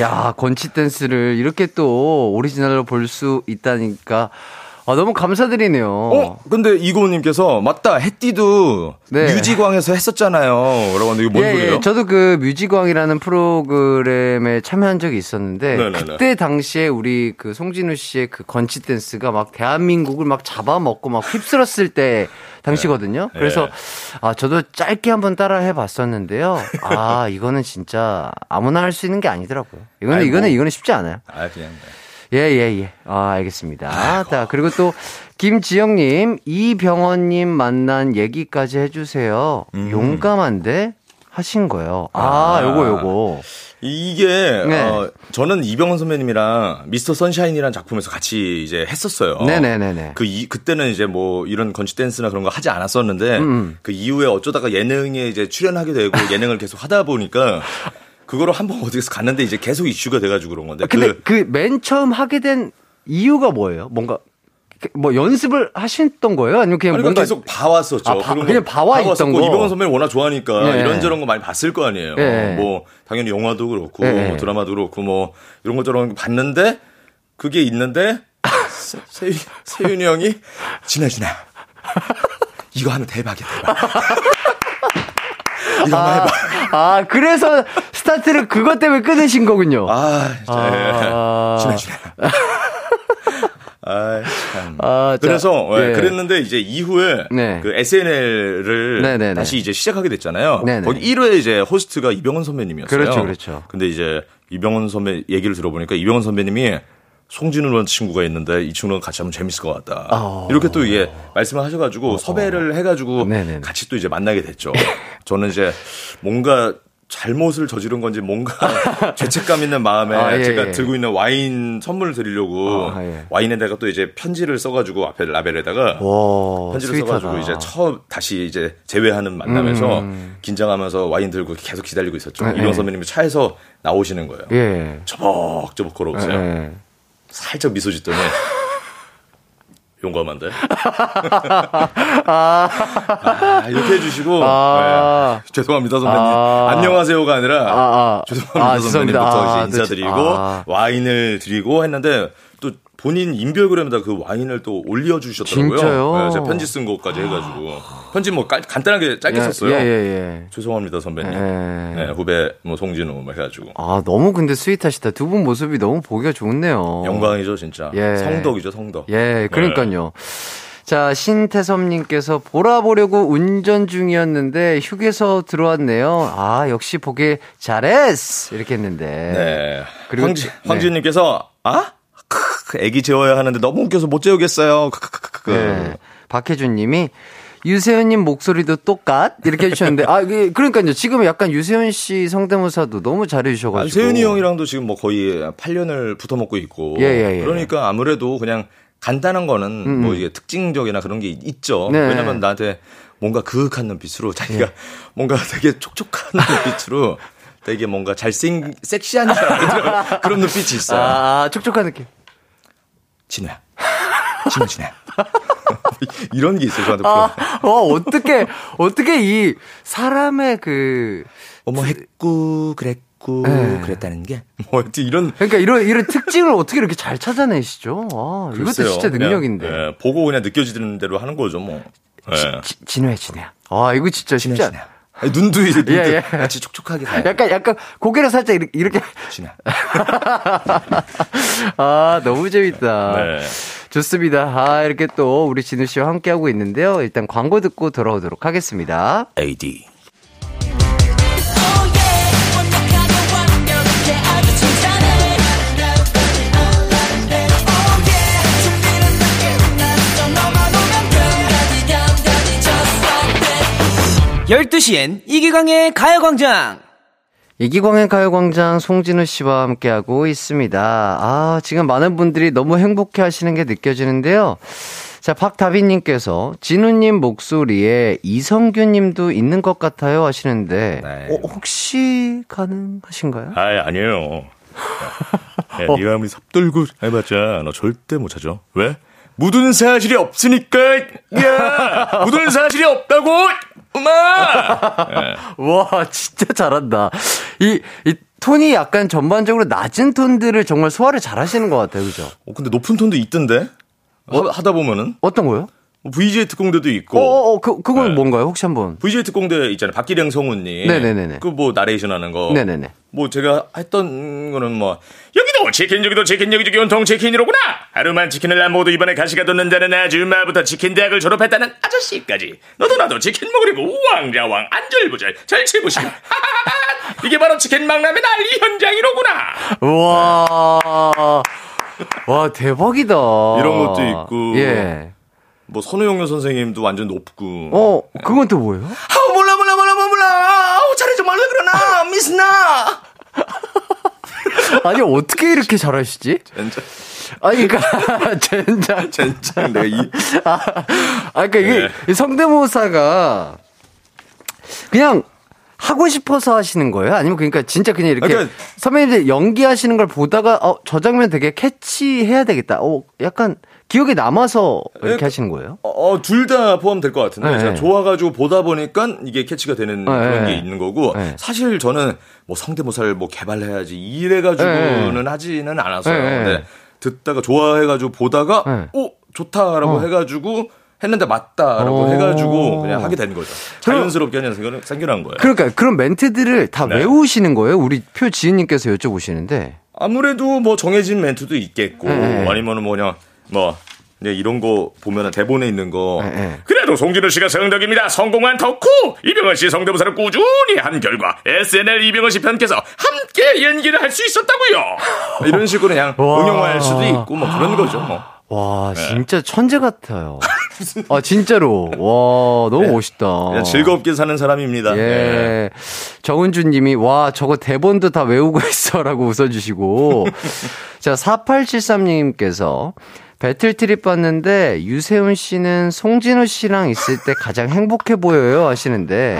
야, 건치 댄스를 이렇게 또 오리지널로 볼 수 있다니까. 아, 너무 감사드리네요. 어? 근데 이고님께서 맞다 해띠도 네. 뮤지광에서 했었잖아요. 라고 하는데 이거 뭔 예, 소리예요? 예. 저도 그 뮤직왕이라는 프로그램에 참여한 적이 있었는데 네네네. 그때 당시에 우리 그 송진우 씨의 그 건치 댄스가 막 대한민국을 막 잡아먹고 막 휩쓸었을 때 당시거든요. 네. 그래서 아 저도 짧게 한번 따라 해 봤었는데요. 아 이거는 진짜 아무나 할 수 있는 게 아니더라고요. 이거는 아이고. 이거는 이거는 쉽지 않아요. 아 그냥 예, 예, 예. 아, 알겠습니다. 자, 그리고 또, 김지영님, 이병헌님 만난 얘기까지 해주세요. 용감한데? 하신 거예요. 아, 아. 요거, 요거. 이게 네. 어, 저는 이병헌 선배님이랑 미스터 선샤인이라는 작품에서 같이 이제 했었어요. 네네네네. 그 이, 그때는 이제 뭐 이런 건치 댄스나 그런 거 하지 않았었는데 음. 그 이후에 어쩌다가 예능에 이제 출연하게 되고 *laughs* 예능을 계속 하다 보니까 그거를 한 번 어디서 갔는데 이제 계속 이슈가 돼가지고 그런 건데. 아, 근데 그, 그맨 처음 하게 된 이유가 뭐예요? 뭔가, 뭐 연습을 하셨던 거예요? 아니면 그냥 아니, 뭔가. 계속 봐왔었죠. 아, 거 그냥 봐왔었고 거. 이병헌 선배를 워낙 좋아하니까 네. 이런저런 거 많이 봤을 거 아니에요. 네. 뭐 당연히 영화도 그렇고 네. 뭐 드라마도 그렇고 뭐 이런 것저런 거 봤는데 그게 있는데 세, 세윤, 세윤이 형이 진아 진아 이거 하면 대박이야 대박. *laughs* 이거 해봐. 아, 그래서 스타트를 그것 때문에 끊으신 거군요. 아, 진짜. 아. 진아. *laughs* 아, 참. 아, 자, 그래서 예, 예. 그랬는데 이제 이후에 네. 그 SNL을 네네네. 다시 이제 시작하게 됐잖아요. 네네. 거기 1회 이제 호스트가 이병헌 선배님이었어요. 그렇죠, 그렇죠. 근데 이제 이병헌 선배 얘기를 들어보니까 이병헌 선배님이 송진우라는 친구가 있는데 이 친구랑 같이 하면 재밌을 것 같다. 아. 이렇게 또 이게 말씀을 하셔가지고 섭외를 해가지고 네네네. 같이 또 이제 만나게 됐죠. *laughs* 저는 이제 뭔가 잘못을 저지른 건지 뭔가 *laughs* 죄책감 있는 마음에 아, 예, 제가 예. 들고 있는 와인 선물을 드리려고 아, 예. 와인에다가 또 이제 편지를 써가지고 앞에 라벨에다가 와, 편지를 스윗하다. 써가지고 이제 처음 다시 이제 재회하는 만남에서 음. 긴장하면서 와인 들고 계속 기다리고 있었죠. 네, 이병 네. 선배님이 차에서 나오시는 거예요. 예. 저벅저벅 걸어오세요. 예. 살짝 미소 짓더니 *laughs* 용감한데? 아, 아, 이렇게 해주시고 아. 네. 죄송합니다 선배님 아. 안녕하세요,가 아니라 아, 아. 죄송합니다 아. 선배님부터 아, 이제 인사드리고 아. 와인을 드리고 했는데 또 본인 인별그램에다 그 와인을 또 올려주셨더라고요. 진짜요? 네, 제가 편지 쓴 것까지 해가지고 편지 뭐 깔- 간단하게 짧게 예, 썼어요. 예, 예, 예. 죄송합니다 선배님. 예. 네, 후배 뭐 송진우 뭐 해가지고 아, 너무 근데 스윗하시다. 두 분 모습이 너무 보기가 좋네요. 영광이죠 진짜. 예. 성덕이죠 성덕. 예, 그러니까요. 자, 신태섭님께서 보라 보려고 운전 중이었는데 휴게소 들어왔네요. 아, 역시 보길 잘했어! 이렇게 했는데. 네. 그리고 황지, 네. 황지님께서 아? 크크, 애기 재워야 하는데 너무 웃겨서 못 재우겠어요. 네. 박혜준 님이 유세윤님 목소리도 똑같? 이렇게 해주셨는데, 아, 그러니까요. 지금 약간 유세윤 씨 성대모사도 너무 잘해주셔가지고. 아, 세윤이 형이랑도 지금 뭐 거의 8년을 붙어 먹고 있고. 예, 예, 예. 그러니까 아무래도 그냥 간단한 거는 음, 뭐 음. 이게 특징적이나 그런 게 있죠. 네. 왜냐면 나한테 뭔가 그윽한 눈빛으로 자기가 *laughs* 뭔가 되게 촉촉한 눈빛으로 되게 뭔가 잘생, 섹시한 사람 *laughs* 그런 눈빛이 있어요. 아, 촉촉한 느낌. 진우야. 진우, 진우야. *laughs* 이런 게 있어요, 저한테. 아, 어, 어떻게, 어떻게 이 사람의 그, 어머, 했고, 그랬고, 네. 그랬다는 게. *laughs* 뭐, 이런. 그러니까 이런, 이런 특징을 어떻게 이렇게 잘 찾아내시죠? 아, 이것도 글쎄요. 진짜 그냥, 능력인데. 예, 보고 그냥 느껴지는 대로 하는 거죠, 뭐. 예. 지- 진우야, 진우야. 아, 이거 진짜 쉽지 진우야, 않아. 아니, 눈도 이제 눈도 예, 예. 같이 촉촉하게 다. 약간, 약간, 고개를 살짝 이렇게, 이렇게. *laughs* 아, 너무 재밌다. 네. 좋습니다. 아, 이렇게 또 우리 진우 씨와 함께 하고 있는데요. 일단 광고 듣고 돌아오도록 하겠습니다. AD. 12시엔 이기광의 가요광장! 이기광의 가요광장 송진우 씨와 함께하고 있습니다. 아, 지금 많은 분들이 너무 행복해 하시는 게 느껴지는데요. 자, 박다빈님께서 진우님 목소리에 이성규 님도 있는 것 같아요 하시는데, 네. 어, 혹시 가능하신가요? 아이, 아니에요. 야, 네가 아무리 삽돌고 해봤자 너 절대 못 찾아. 왜? 묻은 사실이 없으니까. 야, 묻은 사실이 없다고. 엄마. *laughs* 와, 진짜 잘한다. 이, 이 톤이 약간 전반적으로 낮은 톤들을 정말 소화를 잘 하시는 것 같아요. 그죠? 어, 근데 높은 톤도 있던데. 하- 하다 보면은 어떤 거요? 뭐 VJ 특공대도 있고. 어, 어, 어, 그, 그건 네. 뭔가요? 혹시 한번. VJ 특공대 있잖아요. 박기량 성우님. 네네네네. 그뭐 나레이션 하는 거. 네네네. 뭐 제가 했던 거는 뭐 여기도 치킨 여기도 치킨 여기 저기 온통 치킨이로구나. 하루만 치킨을 안 먹어도 이번에 가시가 돋는다는 아줌마부터 치킨 대학을 졸업했다는 아저씨까지. 너도 나도 치킨 먹으려고 우왕좌왕 안절부절 절치부심. 이게 바로 치킨 망람의 난리 현장이로구나. 와, 와, 대박이다. 이런 것도 있고. 예. 뭐 선우용료 선생님도 완전 높고. 어, 그건 또 뭐예요? 아 몰라 몰라 몰라 몰라 몰라. 아우 그러 나 미스 나. *laughs* 아니, 어떻게 이렇게 잘하시지? 젠장 아니, 그니까, *laughs* 젠장. 젠장 내가 이 아, 아, 그니까 이게 이 성대모사가 그냥 하고 싶어서 하시는 거예요? 아니면 그러니까 진짜 그냥 이렇게 그러니까- 선배님들 연기하시는 걸 보다가 어, 저 장면 되게 캐치해야 되겠다. 어, 약간 기억에 남아서 이렇게 그러니까- 하시는 거예요? 어, 둘 다 포함될 것 같은데 네. 제가 좋아가지고 보다 보니까 이게 캐치가 되는 그런 네. 게 있는 거고 네. 사실 저는 뭐 성대모사를 뭐 개발해야지 이래가지고는 하지는 않았어요. 네. 근데 듣다가 좋아해가지고 보다가 네. 오 좋다라고 어. 해가지고 했는데 맞다라고 어. 해가지고 그냥 하게 되는 거죠. 자연스럽게 그냥 생겨- 생겨난 거예요. 그러니까 그런 멘트들을 다 네. 외우시는 거예요? 우리 표 지은님께서 여쭤보시는데. 아무래도 뭐 정해진 멘트도 있겠고 네. 아니면은 뭐냐 뭐 이제 이런 거 보면은 대본에 있는 거 네, 네. 그래도 송진우 씨가 성덕입니다 성공한 덕후 이병헌 씨 성대모사를 꾸준히 한 결과 SNL 이병헌 씨 편께서 함께 연기를 할 수 있었다고요 *laughs* 이런 식으로 그냥 와. 응용할 수도 있고 뭐 그런 거죠 뭐 *gasps* 와, 진짜 천재 같아요. *laughs* 아, 진짜로. 와, 너무 멋있다. 그냥 즐겁게 사는 사람입니다 예. 예. 정은주 님이, 와, 저거 대본도 다 외우고 *laughs* 있어. 라고 웃어주시고. 자, 4873님께서, 배틀 트립 봤는데, 유세훈 씨는 송진우 씨랑 있을 때 가장 행복해 보여요. 하시는데.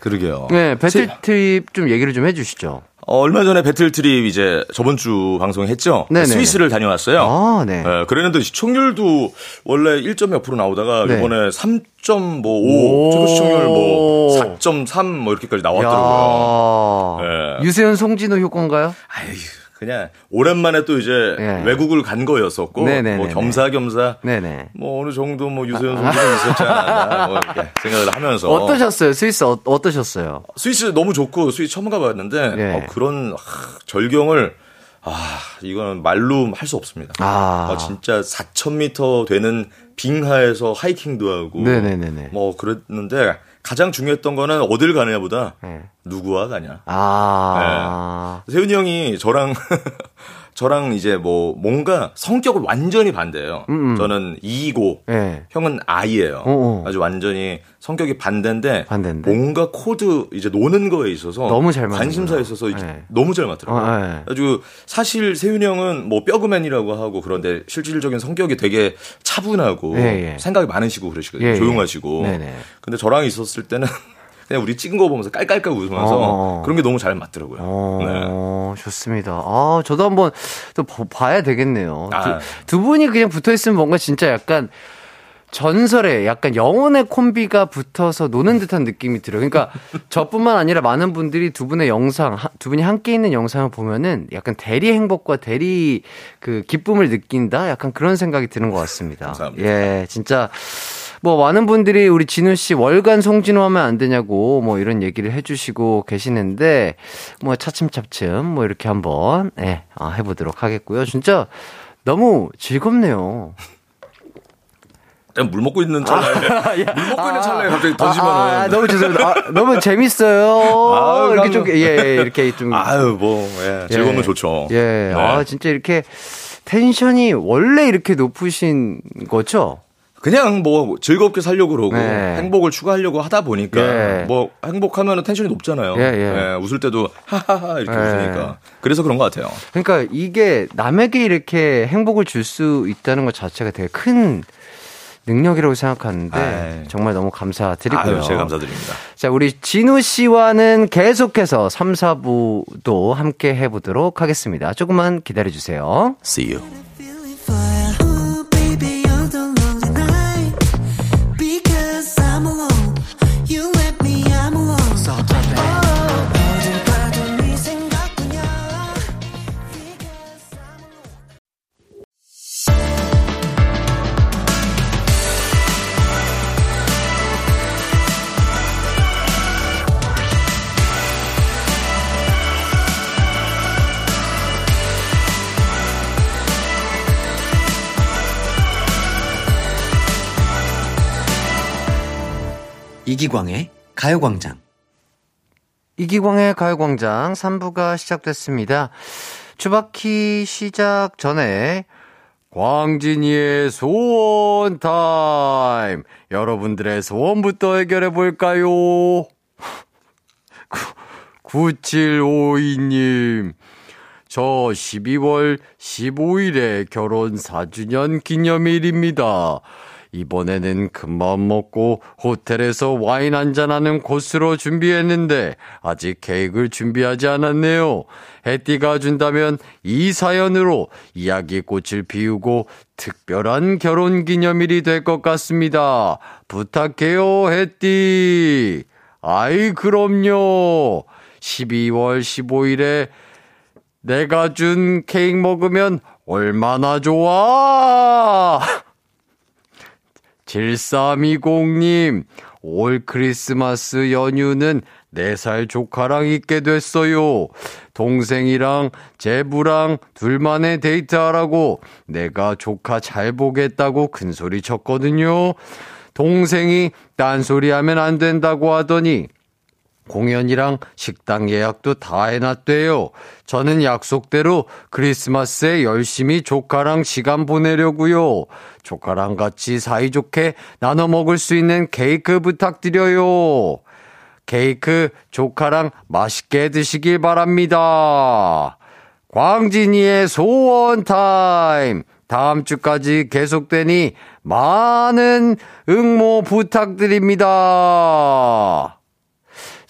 그러게요 네, 배틀 제- 트립 좀 얘기를 좀 해주시죠. 어, 얼마 전에 배틀 트립 이제 저번 주 방송했죠 네네네. 스위스를 다녀왔어요 아, 네. 예, 그랬는데 시청률도 원래 1점 몇 프로 나오다가 네. 이번에 3.5, 오. 최고 시청률 뭐 4.3 뭐 이렇게까지 나왔더라고요. 야 예. 유세윤 송진우 효과인가요? 아이 그냥 오랜만에 또 이제 예. 외국을 간 거였었고 네네네네. 뭐 겸사겸사 네네. 뭐 어느 정도 뭐 유세윤 선수는 있었지 않았나 뭐 이렇게 생각을 하면서 어떠셨어요? 스위스 어, 어떠셨어요? 스위스 너무 좋고 스위스 처음 가봤는데 예. 어, 그런 하, 절경을 아 이거는 말로 할 수 없습니다. 아. 아, 진짜 4,000m 되는 빙하에서 하이킹도 하고 네네네네. 뭐 그랬는데 가장 중요했던 거는 어딜 가느냐보다 네. 누구와 가냐. 아. 세윤이 형이 저랑 *laughs* 저랑 이제 뭐 뭔가 성격을 완전히 반대예요. 음, 저는 E고 네. 형은 I예요. 어어. 아주 완전히 성격이 반대인데, 반대인데? 뭔가 코드 이제 노는 거에 있어서 너무 잘. 관심사에 있어서 네. 너무 잘 맞더라고요. 어, 네. 아주 사실 세윤이 형은 뭐 뼈그맨이라고 하고 그런데 실질적인 성격이 되게 차분하고. 생각이 많으시고 그러시거든요. 조용하시고. 근데 저랑 있었을 때는 그냥 우리 찍은 거 보면서 깔깔깔 웃으면서 어. 그런 게 너무 잘 맞더라고요. 어, 좋습니다. 아, 저도 한번 또 보- 봐야 되겠네요. 아. 두, 두 분이 그냥 붙어 있으면 뭔가 진짜 약간 전설의 약간 영혼의 콤비가 붙어서 노는 듯한 느낌이 들어요. 그러니까 *laughs* 저뿐만 아니라 많은 분들이 두 분의 영상, 하- 두 분이 함께 있는 영상을 보면은 약간 대리 행복과 대리 그 기쁨을 느낀다? 약간 그런 생각이 드는 것 같습니다. 감사합니다. 예, 진짜 뭐 많은 분들이 우리 진우 씨 월간 송진호 하면 안 되냐고 뭐 이런 얘기를 해주시고 계시는데 뭐 차츰차츰 뭐 이렇게 한번 예, 아, 해보도록 하겠고요. 진짜 너무 즐겁네요. 그냥 물 먹고 있는 찰나에 *laughs* 물 먹고 있는 찰나에 갑자기 던지면은 아, 아, 너무 죄송합니다. 아, 너무 재밌어요. 이렇게 좀, 감- 예, 예, 이렇게 좀. 아유 뭐 예, 즐거우면 예. 좋죠. 예, 네. 아, 진짜 이렇게 텐션이 원래 이렇게 높으신 거죠? 그냥 뭐 즐겁게 살려고 그러고 네. 행복을 추구하려고 하다 보니까 예. 뭐 행복하면 텐션이 높잖아요. 예, 예. 웃을 때도 하하하 이렇게 예. 웃으니까 그래서 그런 것 같아요. 그러니까 이게 남에게 이렇게 행복을 줄 수 있다는 것 자체가 되게 큰 능력이라고 생각하는데 아이. 정말 너무 감사드리고요. 아유, 제가 감사드립니다. 자, 우리 진우 씨와는 계속해서 3, 4부도 함께 해보도록 하겠습니다. 조금만 기다려주세요. See you. 이기광의 가요광장. 이기광의 가요광장 3부가 시작됐습니다. 추바키 시작 전에 광진이의 소원 타임. 여러분들의 소원부터 해결해 볼까요? 9752님. 저 12월 15일에 결혼 4주년 기념일입니다. 이번에는 큰맘 먹고 호텔에서 와인 한잔하는 코스로 준비했는데 아직 케이크를 준비하지 않았네요. 해띠가 준다면 이 사연으로 이야기 꽃을 피우고 특별한 결혼 기념일이 될 것 같습니다. 부탁해요, 해띠. 아이, 그럼요. 12월 15일에 내가 준 케이크 먹으면 얼마나 좋아! 7320님, 올 크리스마스 연휴는 4살 조카랑 있게 됐어요. 동생이랑 제부랑 둘만의 데이트하라고 내가 조카 잘 보겠다고 큰 소리 쳤거든요. 동생이 딴소리 하면 안 된다고 하더니 공연이랑 식당 예약도 다 해놨대요. 저는 약속대로 크리스마스에 열심히 조카랑 시간 보내려고요. 조카랑 같이 사이좋게 나눠 먹을 수 있는 케이크 부탁드려요. 케이크 조카랑 맛있게 드시길 바랍니다. 광진이의 소원 타임. 다음 주까지 계속되니 많은 응모 부탁드립니다.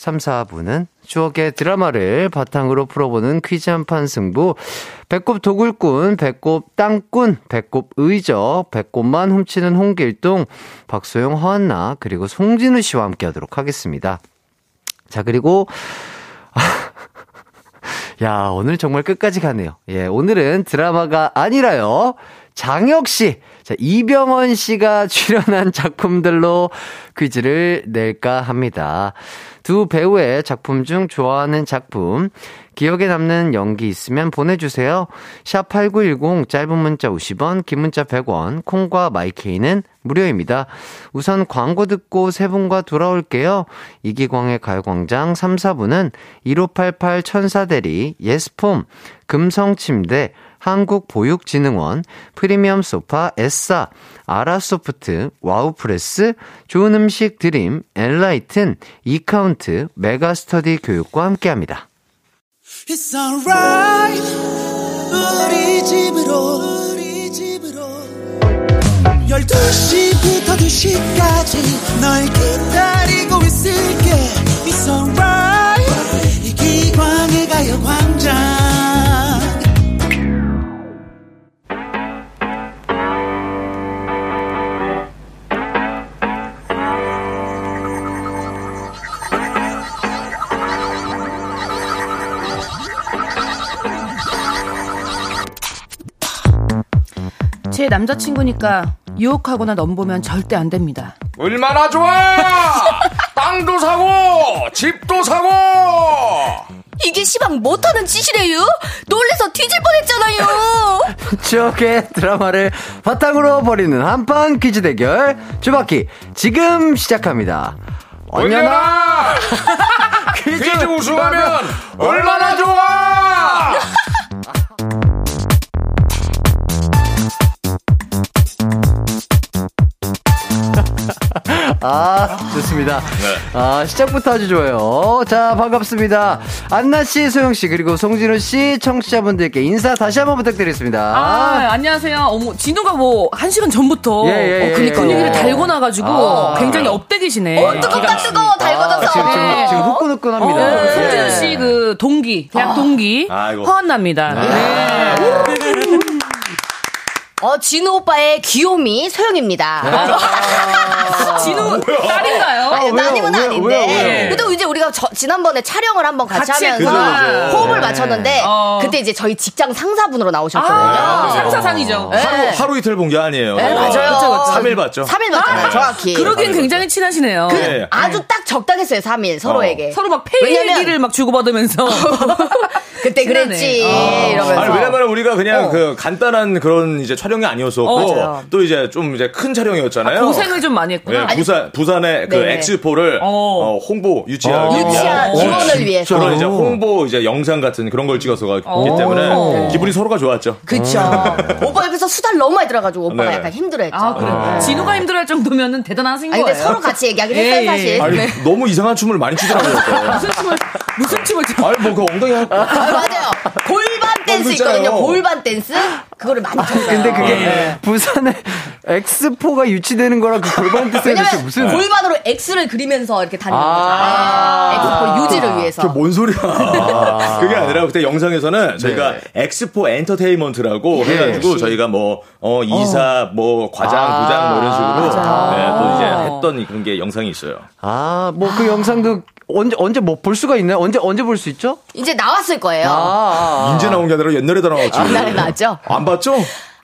3, 4부는 추억의 드라마를 바탕으로 풀어보는 퀴즈 한판 승부. 배꼽 도굴꾼, 배꼽 땅꾼, 배꼽 의적, 배꼽만 훔치는 홍길동, 박소영, 허한나, 그리고 송진우 씨와 함께 하도록 하겠습니다. 자, 그리고, *laughs* 야, 오늘 정말 끝까지 가네요. 예, 오늘은 드라마가 아니라요. 장혁 씨, 자, 이병헌 씨가 *laughs* 출연한 작품들로 퀴즈를 낼까 합니다. 두 배우의 작품 중 좋아하는 작품, 기억에 남는 연기 있으면 보내주세요. 샵8910 짧은 문자 50원, 긴 문자 100원, 콩과 마이케이는 무료입니다. 우선 광고 듣고 세 분과 돌아올게요. 이기광의 가요광장 3, 4부는 1588 천사대리, 예스폼, 금성침대, 한국보육진흥원, 프리미엄 소파, 에싸, 아라소프트, 와우프레스, 좋은 음식 드림, 엔라이튼, 이카운트, 메가스터디 교육과 함께합니다. It's alright. 우리 집으로, 우리 집으로. 12시부터 2시까지 널 기다리고 있을게. It's alright. 이기광의 가요광장. 제 남자친구니까 유혹하거나 넘보면 절대 안 됩니다. 얼마나 좋아! *laughs* 땅도 사고, 집도 사고! 이게 시방 못하는 짓이래요? 놀래서 뒤질 뻔했잖아요. *laughs* 추억의 드라마를 바탕으로 벌이는 한판 퀴즈 대결 주바퀴 지금 시작합니다. 언제나 *laughs* 퀴즈 우승하면 얼마나 좋아! 아 좋습니다. 아 시작부터 아주 좋아요. 자 반갑습니다. 안나 씨, 소영 씨 그리고 송진우 씨 청취자분들께 인사 다시 한번 부탁드리겠습니다. 아, 안녕하세요. 어머, 진우가 뭐, 한 시간 전부터. 예, 예, 예, 어, 예. 분위기를 달고 나가지고, 아. 굉장히 업되계시네. 어, 뜨겁다, 뜨거워, 달궈져서. 지금 지금 네. 지금 후끈후끈합니다. 어, 예. 송진우 씨 그 동기, 대학 동기. 아이고. 허한납니다. 네. 어, 진우 오빠의 귀요미 소영입니다. *laughs* 진우 딸인가요? 아니, 왜요? 따님은 왜요? 아닌데. 왜요? 왜요? 그래도 이제 우리가 저- 지난번에 촬영을 한번 같이, 같이 하면서 했구나. 그죠, 호흡을 그죠. 맞췄는데 어. 그때 이제 저희 직장 상사분으로 나오셨거든요. 아, 상사상이죠. 네. 하루, 하루 이틀 본 게 아니에요. 네, 맞아요. 그쵸, 그쵸. 3일 봤죠. 3일 맞잖아요, 정확히. 그러기엔 굉장히 친하시네요. 네. 아주 딱 적당했어요, 3일 서로에게. 서로 막 왜냐면- 막 주고받으면서. *laughs* 그때. 그랬지. 어. 이러면서. 아니 왜냐면 우리가 그냥 어. 그 간단한 그런 이제 촬영이 아니었었고 맞아요. 또 이제 좀 이제 큰 촬영이었잖아요. 고생을 좀 많이 했구나. 예, 부산 부산의 그 네네. 엑스포를 어. 어, 홍보 유치하기 어. 위한 유치한 어, 기원을 위해서. 그런 이제 홍보 이제 영상 같은 그런 걸 찍어서 갔기 어. 때문에 기분이 서로가 좋았죠. 그쵸. 오빠 옆에서 수다를 너무 많이 들어가지고 오빠가 네. 약간 힘들어했죠. 아, 그래. 진우가 힘들어할 정도면은 아니, 거예요. 근데 서로 같이 얘기하긴 예, 했어요, 예, 사실. 예. 아니 네. 너무 이상한 춤을 많이 추더라고요. 무슨 춤을, 무슨 춤을 춰? 아니 뭐그 엉덩이 아, 맞아요. 골반 댄스 있잖아요. 있거든요. 골반 댄스. 그거를 많이 췄어요. 근데 그게 네. 부산에 엑스포가 유치되는 거랑 그 골반 뜻에 대체 왜냐면 무슨 골반으로 X를 그리면서 이렇게 다니는 아. 거죠. 엑스포 유치를 위해서. 그게 뭔 소리야. *laughs* 그게 아니라 그때 영상에서는 저희가 네. 엑스포 엔터테인먼트라고 해가지고 저희가 뭐, 어, 이사, 뭐, 과장, 아. 부장 뭐 이런 식으로. 네, 또 이제 했던 그런 게 영상이 있어요. 아, 뭐 그 영상도 언제 언제 뭐 볼 수가 있나요? 언제 언제 볼 수 있죠? 이제 나왔을 거예요. 아, 아, 인제 나온 게 아니라 옛날에 다 나왔지. 옛날에 나왔죠? 안 봤죠?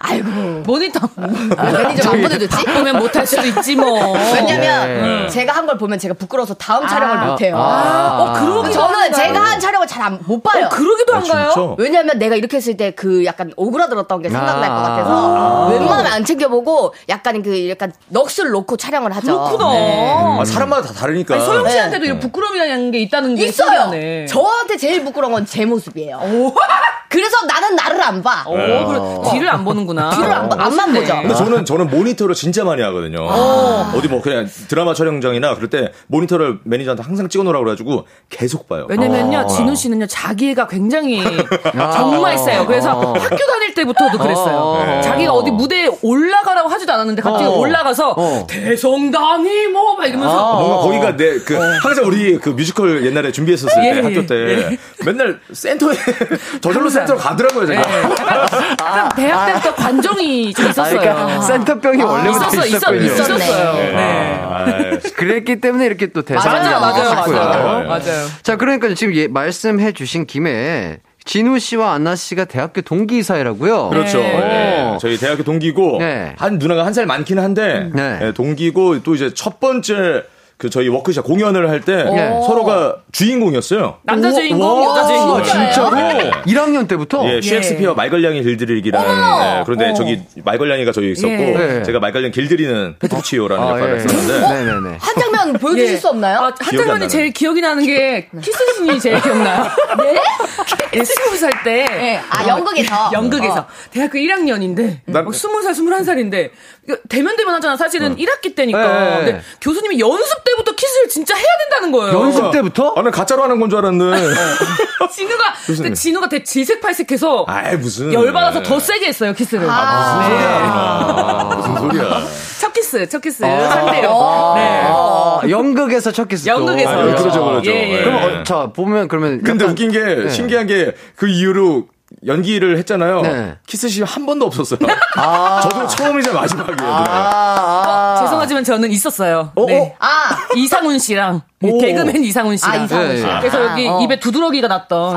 아이고. 모니터. 매니저 안 보내줬지? 보면 못할 수도 있지 뭐. 왜냐면 네. 제가 한 걸 보면 제가 부끄러워서 다음 촬영을 못해요. 아. 어, 그러기도 저는 한가요? 제가 한 촬영을 잘 못 봐요. 어, 그러기도 한가요? 진짜? 왜냐면 내가 이렇게 했을 때 그 약간 오그라들었던 게 생각날 것 아. 같아서 웬만하면 안 챙겨보고 약간 그 약간 넋을 놓고 촬영을 하죠. 그렇구나. 네. 아, 사람마다 다 다르니까. 아니, 소영 네. 씨한테도 이런 부끄러움이라는 게 있다는 게 있어요. 신기하네. 저한테 제일 부끄러운 건 제 모습이에요. 그래서 나는 나를 안 봐. 오, 그래. 뒤를 안 보는구나. 뒤를 안 봐. 멋있네. 보죠. 근데 저는 저는 모니터를 진짜 많이 하거든요. 어디 뭐 그냥 드라마 촬영장이나 그럴 때 모니터를 매니저한테 항상 찍어놓으라고 그래가지고 계속 봐요. 왜냐면요, 진우 씨는요, 자기애가 굉장히 정말 세요. 그래서 학교 다닐 때부터도 그랬어요. 어. 자기가 어디 무대에 올라가라고 하지도 않았는데 갑자기 어. 올라가서 어. 대성당이 뭐, 막 이러면서. 뭔가 거기가 내 그 항상 우리 그 뮤지컬 옛날에 준비했었을 때 예, 예, 학교 때 맨날 센터에 *laughs* 저절로 항상. 센터 가더라고요 제가. *laughs* 약간 대학 때부터 관종이 좀 아, 있었어요. 그러니까 센터병이 원래부터 있었어, 있었, 있었군요. 있었어요. 네. 네. 아, 그랬기 때문에 이렇게 또 대상이 맞아요, 맞아요. 맞아요. 맞아요. 자, 그러니까 지금 예, 말씀해 주신 김에 진우 씨와 안나 씨가 대학교 동기 사이라고요. 그렇죠. 네. 네. 저희 대학교 동기고 네. 한 누나가 한 살 많기는 한데 네. 네, 동기고 또 이제 첫 번째 그 저희 워크샵 공연을 할때 네. 서로가 주인공이었어요. 남자 주인공, 와, 여자 주인공. 진짜로? 네. 1학년 때부터? 예, 셰익스피어 말걸량이 길들이기라는 예, 그런데 저기 말걸량이가 저기 있었고 예. 제가 말걸량 길들이는 페트루치오라는 아, 역할을 예. 했었는데 네네네. 한 장면 보여주실 예. 수 없나요? 아, 한 장면이. 제일 기억이 나는 게 키스신이 제일 기억나요. 네? *laughs* *laughs* 스무 살 때. 네. 아, 연극에서. 연극에서. 어. 대학교 1학년인데. 난- 뭐 20살, 21살인데. 데면데면 하잖아. 사실은 1학기 때니까. 네. 근데 교수님이 연습 때 부터 키스를 진짜 해야 된다는 거예요. 연습 때부터? 아, 난 가짜로 하는 건 줄 알았는데. 진우가, 근데 진우가 되게 질색팔색해서. 아이, 무슨. 열받아서 더 세게 했어요, 키스를. 아, 무슨 소리야. 첫 키스, 첫 키스. 상대로. 네. 아, 연극에서 첫 키스. 연극에서. 아, 그렇죠, 그렇죠. 예, 예. 그럼 어, 자 보면 그러면 근데 약간- 웃긴 게, 네. 신기한 게, 그 이후로 연기를 했잖아요. 네. 키스씬 한 번도 없었어요. 아. 저도 처음이자 마지막이에요. 아, 아. 죄송하지만 저는 있었어요. 어, 네. 아, 이상훈 씨랑 오. 개그맨 이상훈 씨랑 아, 이상훈 씨. 그래서 여기 어. 입에 두드러기가 났던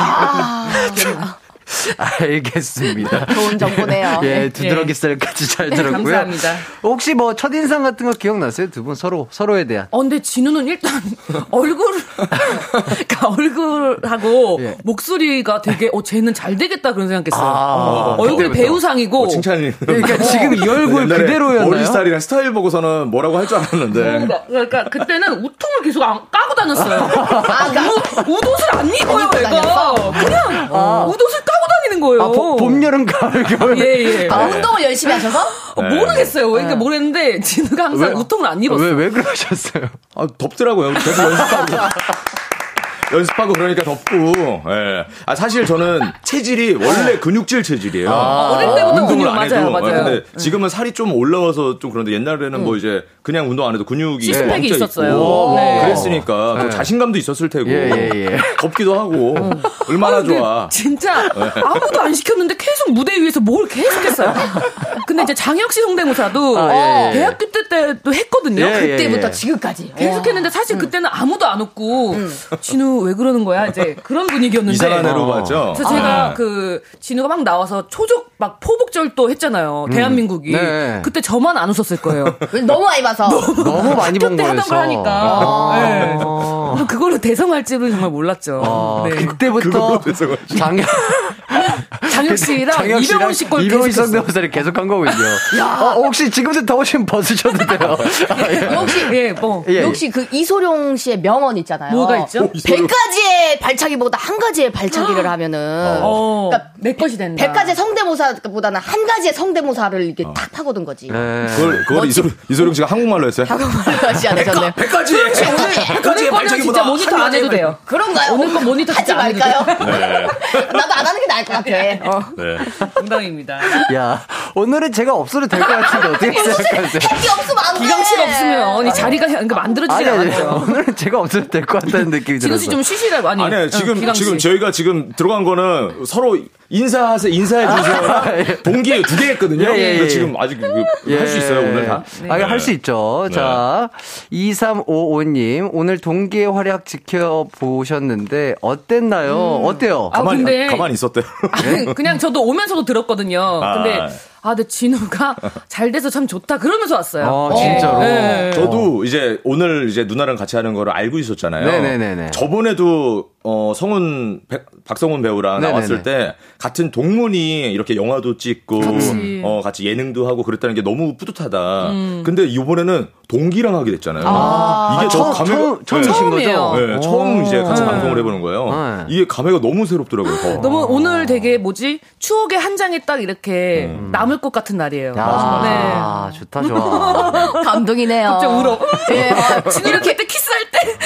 *laughs* 알겠습니다. 좋은 정보네요. *laughs* 예, 두드러기살까지 잘 네, 들었고요. 감사합니다. 혹시 뭐 첫인상 같은 거 기억나세요? 두 분 서로, 서로에 대한. 어, 근데 진우는 일단 *laughs* 얼굴, 그러니까 얼굴하고 예. 목소리가 되게, 어, 쟤는 잘 되겠다 그런 생각했어요. 아, 얼굴 그때부터. 배우상이고. 어, 칭찬이. 그러니까 지금 이 얼굴 그대로였나요? 머리 스타일이랑 스타일 보고서는 뭐라고 할 줄 알았는데. 그러니까, 그러니까 그때는 우통을 계속 안, 까고 다녔어요. 아, 그러니까 우, 웃옷을 안 입어요, 얘가. 다녔어? 그냥 웃옷을 까고 다니는 거예요. 아, 봄, 봄, 여름, 가을, 겨울. *laughs* 예, 예. 아, 운동을 열심히 하셔서? 어, 모르겠어요. 왜 이렇게 모르겠는데, 진우가 항상 우통을 안 입었어요. 왜, 왜 그러셨어요? 아, 덥더라고요. 계속 연습하고. *laughs* 연습하고 그러니까 덥고. 예. 아 사실 저는 체질이 원래 근육질 체질이에요. 어릴 때부터 운동을 근육 안 해도. 맞아요, 맞아요. 예, 근데 지금은 살이 좀 올라와서 좀 그런데 옛날에는 뭐 이제 그냥 운동 안 해도 근육이 시스팩이 있었어요. 네. 그랬으니까 또 자신감도 있었을 테고. 예, 예, 예. *laughs* 덥기도 하고. 얼마나 근데 좋아. 진짜 아무도 안 시켰는데 계속 무대 위에서 뭘 계속 했어요. 근데 이제 장혁 씨 성대모사도 아, 예, 예. 대학교 때 때도 했거든요. 예, 예. 그때부터 지금까지. 계속 했는데 사실 그때는 아무도 안 웃고 진우 왜 그러는 거야 이제 그런 분위기였는데 이상한 애로 어. 봤죠. 그래서 제가 아. 그 진우가 막 나와서 초족 막 포복절도 했잖아요 대한민국이 네. 그때 저만 안 웃었을 거예요 *laughs* 너무 많이 봐서. 너무 많이 본 그때 거여서. 하던 걸 하니까 네. 근데 그걸로 대성할 줄은 정말 몰랐죠 어, 네. 그때부터 장혁 장혁 씨랑 장혁 이병헌 씨걸 이병헌. 성대모사를 계속 한 거군요. *laughs* 어, 혹시 지금도 더우시면 벗으셔도 돼요. 아, *laughs* 예. 역시, 예, 뭐 예, 예. 역시 그 이소룡 씨의 명언 있잖아요. 뭐가 있죠? 백 가지의 발차기보다 한 가지의 발차기를 하면은. 어, 그러니까 내 것이 된다. 백 가지의 성대모사보다는 한 가지의 성대모사를 이렇게 탁 파고든 거지. 네. 그걸, 그걸 이소룡, 이소룡 씨가 한국말로 했어요. 한국말로 하지 않으셨네. 100가지! 오늘 거는 진짜 모니터 안 해도 돼요. 그런가요? 오늘 거 모니터 하지 말까요? *laughs* 나도 안 하는 게 나을 것 같아. 어. 네. 농담입니다. 야, 오늘은 제가 없어도 될 것 같은데 어떻게 생각하세요? 게 없으면 안 돼. 기강 씨가 없으면 이 자리가 그러니까 만들어지지 아니, 아니, 않았죠. 오늘은 제가 없어도 될 것 같다는 느낌이 진우 들어서. 씨좀 쉬시라고 아니. 아니요, 어, 지금, 씨. 지금 저희가 지금 들어간 거는 서로 인사하세요, 인사해 주세요. 동기 두개 했거든요. 예, 예, 예. 근데 지금 아직 할 수 있어요, 오늘 다. 아, 할 수 있죠. 네. 자, 2355님, 오늘 동기의 활약 지켜보셨는데, 어땠나요? 어때요? 아, 가만히, 근데- 가만히 있었대요. 아니, 그냥 저도 오면서도 들었거든요. 아. 근데 아, 근데 진우가 *laughs* 잘 돼서 참 좋다 그러면서 왔어요. 어, 진짜로? 네. 저도 이제 오늘 이제 누나랑 같이 하는 거를 알고 있었잖아요. 네네네네. 저번에도 어 성훈 배- 박성훈 배우랑 네네네. 나왔을 때 같은 동문이 이렇게 영화도 찍고 같이. 어 같이 예능도 하고 그랬다는 게 너무 뿌듯하다. 음. 근데 이번에는 동기랑 하게 됐잖아요. 이게 저 처음, 감회가 처음, 처음이신 처음이에요. 거죠? 네, 처음 이제 같이 네. 방송을 해보는 거예요. 네. 이게 감회가 너무 새롭더라고요. 더. 너무 오늘 되게 뭐지 추억의 한 장이 딱 이렇게 음. 남을 것 같은 날이에요. 야, 네. 좋다, 좋아. *laughs* 감동이네요. 갑자기 울어. *laughs* 예, 어, 진우 이렇게 때 키스할 때.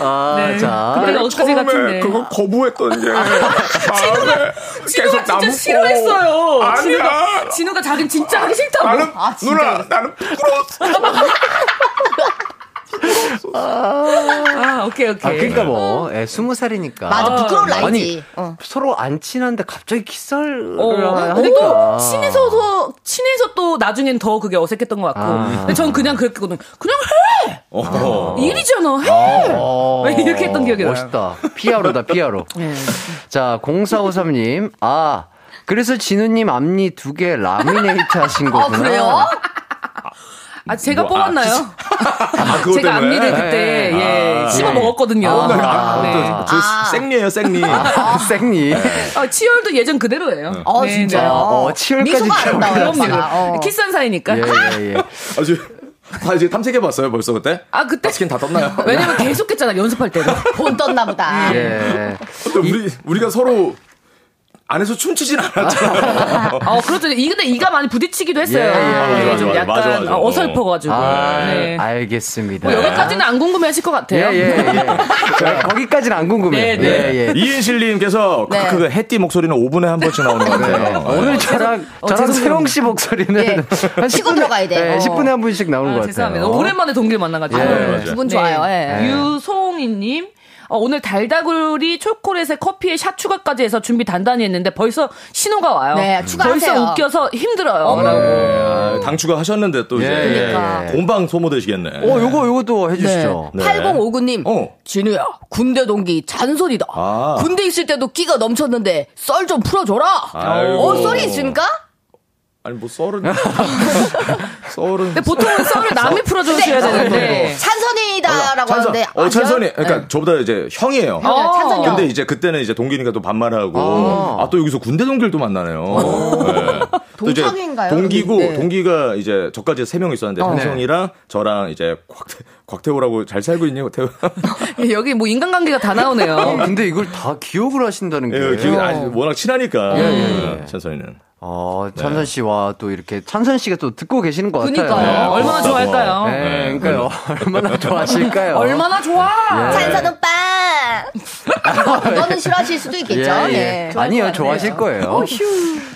아, 네. 자. 그때가 엊그제 같은데. 그거 거부했던 게 *laughs* 마음에 진우가 진짜 싫어했어요. 진우가, 진우가 자긴 진짜 하기 싫다고. 아, 진짜. 누나 나는 부끄러웠어. 아, 오케이, 오케이. 아, 그러니까 뭐, 예, 스무 살이니까. 맞아, 부끄러울 아니, 나이지. 어. 서로 안 친한데 갑자기 키스를 어, 하니까. 근데 또 친해서서 친해서 또 나중엔 더 그게 어색했던 것 같고. 아. 근데 전 그냥 그랬거든. 그냥 해. 어. 일이잖아. 해. 어, 이렇게 했던 기억이 나요. 멋있다. 피아로다, 피아로. *laughs* 네. 자, 0453님. 아, 그래서 진우님 앞니 두 개 라미네이트 하신 아, 거구나. 그래요? 아 제가 뭐, 아, 뽑았나요? *laughs* 아, 그것 제가 때문에? 앞니를 그때 네. 예 아. 씹어 먹었거든요. 아, 네. 또, 저 생니예요, 생니. *laughs* 생니. 아, 치열도 예전 그대로예요. 어, 네, 진짜요? 어, 치열까지 기억나요. 오빠가. 어. 키스한 사이니까. 예, 예, 예. 아주 다 이제 탐색해봤어요, 벌써 그때? 아 그때 스캔 다 떴나요? 왜냐면 계속했잖아 연습할 때도. 본 떴나 보다. 예. 근데 우리, 우리가 서로 안에서 춤추진 않았잖아요. *laughs* 어 그렇죠. 이 근데 이가 많이 부딪히기도 했어요. 예, 예, 네, 맞아, 좀 맞아, 약간 맞아, 맞아. 어, 어설퍼가지고. 아, 네. 알겠습니다. 뭐 여기까지는 안 궁금해하실 것 예, 같아요. 예, 예. 자, 거기까지는 안 궁금해요. 네, 네. 예, 예. 이인실님께서 네. 그, 그 해띠 목소리는 5분에 한 번씩 나오는 것 같아요. 오늘 저랑, 어, 저랑. 세롱 씨 목소리는 예. 한 치고 10분에, 들어가야 돼. 예, 어. 10분에 한 분씩 나오는 아, 것 같아요. 죄송합니다. 오랜만에 동기를 만나가지고. 예. 기분 좋아요. 예. 유송이님. 어, 오늘 달다구리 초콜릿에 커피에 샷 추가까지 해서 준비 단단히 했는데 벌써 신호가 와요. 네, 추가하세요. 벌써 웃겨서 힘들어요. 네, 아, 당 추가 하셨는데 또 이제 그러니까. 본방 소모되시겠네. 어, 요거, 요것도 해주시죠. 네. 8059님. 어. 진우야, 군대 동기 잔소리다. 아. 군대 있을 때도 끼가 넘쳤는데 썰 좀 풀어줘라. 아이고. 어, 썰이 있습니까? 아니 뭐 썰은 *laughs* 썰은 근데 보통은 썰을 남이 풀어주셔야 되는데. 찬선이다라고 찬선. 하는데. 어, 찬선이. 그러니까 네. 저보다 이제 형이에요. 어, 찬선이 형. 근데 이제 그때는 이제 동기니까 또 반말하고 아 또 여기서 군대 동기를 또 만나네요. 네. 동창인가요? 동기고 네. 동기가 이제 저까지 세 명 있었는데 어. 형성이랑 저랑 이제 곽태, 곽태호라고 잘 살고 있니 곽태호? 여기 뭐 인간관계가 다 나오네요. 어, 근데 이걸 다 기억을 하신다는 게. 예, 기억이 아니, 워낙 친하니까 예, 예, 네, 찬선이는. 어, 찬선 씨와 또 이렇게 찬선 씨가 또 듣고 계시는 것 같아요. 그니까요. 얼마나 좋아할까요? 네, 그러니까요. *laughs* 얼마나 좋아하실까요? 얼마나 좋아! 찬선 오빠. 너는 싫어하실 수도 있겠죠. 예, 예. 네. 아니요, 좋아하실 거예요.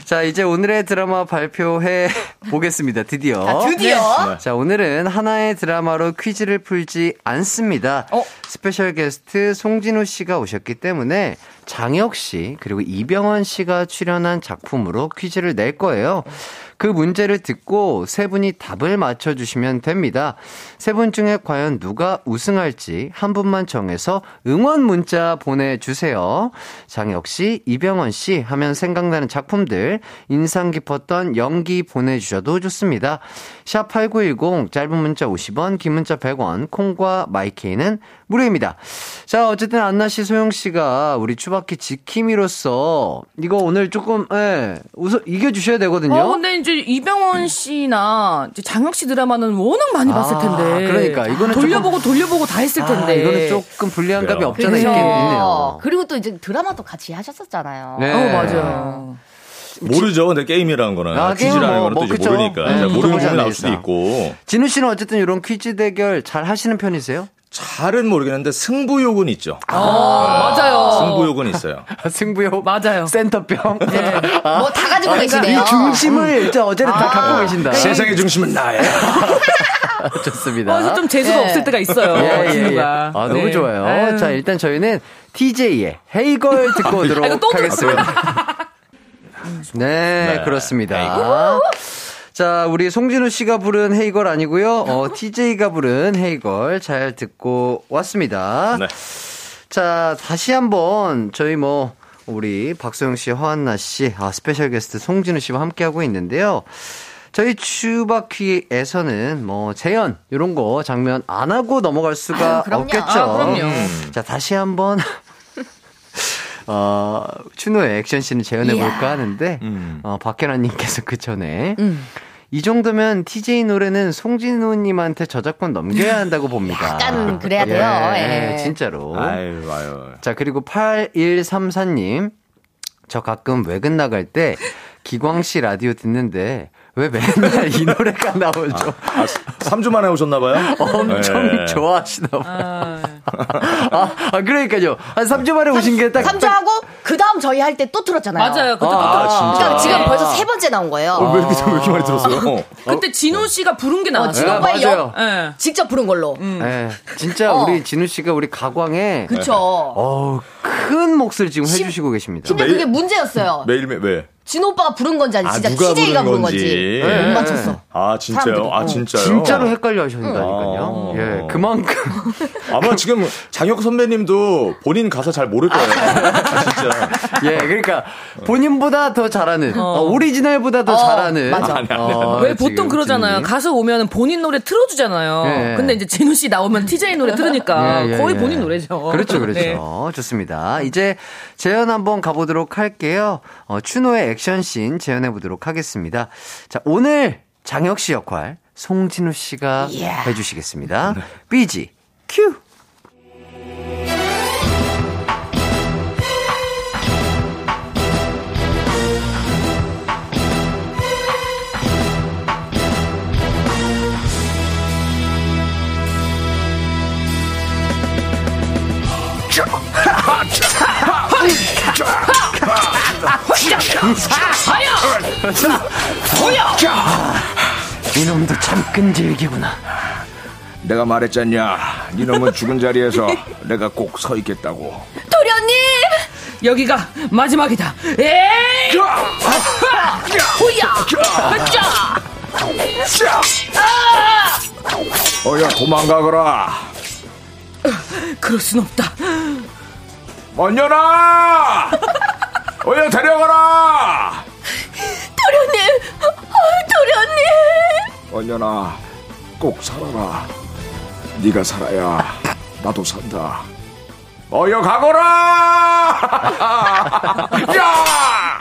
자, 이제 오늘의 드라마 발표해 *laughs* 보겠습니다. 드디어. 자, 드디어. 자, 오늘은 하나의 드라마로 퀴즈를 풀지 않습니다. 어? 스페셜 게스트 송진우 씨가 오셨기 때문에 장혁 씨, 그리고 이병헌 씨가 출연한 작품으로 퀴즈를 낼 거예요. 그 문제를 듣고 세 분이 답을 맞춰주시면 됩니다. 세 분 중에 과연 누가 우승할지 한 분만 정해서 응원 문자 보내주세요. 장혁 씨, 이병헌 씨 하면 생각나는 작품들, 인상 깊었던 연기 보내주셔도 좋습니다. 샵8910, 짧은 문자 50원, 긴 문자 100원, 콩과 마이케이는 무료입니다. 자, 어쨌든 안나 씨, 소영 씨가 우리 추바키 지킴이로서 이거 오늘 조금, 예, 우선 이겨 주셔야 되거든요. 어, 근데 이제 이병헌 씨나 이제 장혁 씨 드라마는 워낙 많이 봤을 아, 텐데. 그러니까 이거는 돌려보고 돌려보고 다 했을 텐데. 아, 이거는 조금 불리한 감이 그래요. 없잖아 그렇죠. 있긴 있네요. 그리고 또 이제 드라마도 같이 하셨었잖아요. 네. 어, 맞아요. 모르죠. 근데 게임이라는 거는 아, 퀴즈라는 거는 뭐, 또 그쵸. 모르니까 네, 자, 모르는 부분이 나올 수도. 있고 진우 씨는 어쨌든 이런 퀴즈 대결 잘 하시는 편이세요? 잘은 모르겠는데 승부욕은 있죠. 아, 맞아요. 승부욕은 있어요. *laughs* 승부요? 맞아요. 센터병? 아, 뭐다 가지고 계시네요. 이 중심을 진짜 어제는 다 갖고 계신다. 세상의 중심은 나야. *laughs* 좋습니다. 그래서 좀 재수가 예. 없을 때가 있어요. 예, 예, 예. 아, 너무 네. 좋아요. 아유. 자, 일단 저희는 TJ의 헤이걸 듣고 *laughs* 오도록 아, 이거 또 하겠습니다. 네, 네, 그렇습니다. 자, 우리 송진우 씨가 부른 Hey Girl 아니고요. 어, *laughs* TJ가 부른 Hey Girl 잘 듣고 왔습니다. 네. 자, 다시 한번 저희 뭐 우리 박소영 씨, 허한나 씨, 아, 스페셜 게스트 송진우 씨와 함께 하고 있는데요. 저희 추바퀴에서는 뭐 재연 이런 거 장면 안 하고 넘어갈 수가 아유. 없겠죠. 아, 그럼요. 자, 다시 한번 *laughs* 어, 추노의 액션 씬을 재현해 볼까. 하는데 음. 어, 박혜란 님께서 그 전에 음. 이 정도면 TJ 노래는 송진우님한테 저작권 넘겨야 한다고 *laughs* 봅니다. 약간 그래야 돼요. 예, 예. 진짜로. 아유, 아유. 자, 그리고 8134님. 저 가끔 외근 나갈 때 기광 씨 라디오 듣는데 왜 맨날 이 노래가 나오죠? 아, 3주 만에 오셨나봐요? 엄청 네. 좋아하시나 봐요. 아, 아, 그러니까요. 한 3주 만에 오신 게 딱. 3주 하고 그 다음 저희 할 때 또 틀었잖아요. 맞아요. 그때 아, 또 진짜. 그러니까 지금 벌써 세 번째 나온 거예요. 어, 왜 이렇게, 왜 이렇게 많이 들었어요? 그때 진호 씨가 부른 게 나왔어요. 진호 네, 오빠의 맞아요. 예. 직접 부른 걸로. 네, 진짜 어. 우리 진우 씨가 우리 가광에 그쵸. 어우, 큰 몫을 지금 해주시고 계십니다. 근데 매일- 그게 문제였어요. 매일 매일, 왜? 진호 오빠가 부른 건지 아니 아, 진짜 누가 TJ가 부른 부른 건지 건지. 네. 못 맞췄어. 아, 진짜요? 사람들이. 아, 어. 진짜요? 진짜로 헷갈려 하셨다니까요. 어. 예, 그만큼. *laughs* 아마 지금 장혁 선배님도 본인 가사 잘 모를 거예요. 아, 진짜. 예, 그러니까 본인보다 더 잘하는, 어, 오리지널보다 더 어, 잘하는. 맞아. 아니, 아니, 어, 왜 지금 보통 그러잖아요. 가수 오면 본인 노래 틀어주잖아요. 예. 근데 이제 진우 씨 나오면 TJ 노래 들으니까 예, 예, 거의 예. 본인 노래죠. 그렇죠, 그렇죠. 네. 좋습니다. 이제 재연 한번 가보도록 할게요. 어, 추노의 액션씬 재연해 보도록 하겠습니다. 자, 오늘 장혁 씨 역할 송진우 씨가 이야. 해주시겠습니다. 삐지 큐. 이놈도 참 끈질기구나. 내가 말했잖냐. 이놈은 죽은 자리에서 내가 꼭 서 있겠다고. 도련님! 여기가 마지막이다. 에이! 후야! 자! 어여 도망가거라. 그럴 순 없다. 언녀라! 어여 데려가라! 도련님! 어, 도련님! 언녀나 꼭 살아라. 네가 살아야 나도 산다. 어여 가거라! *laughs* 야!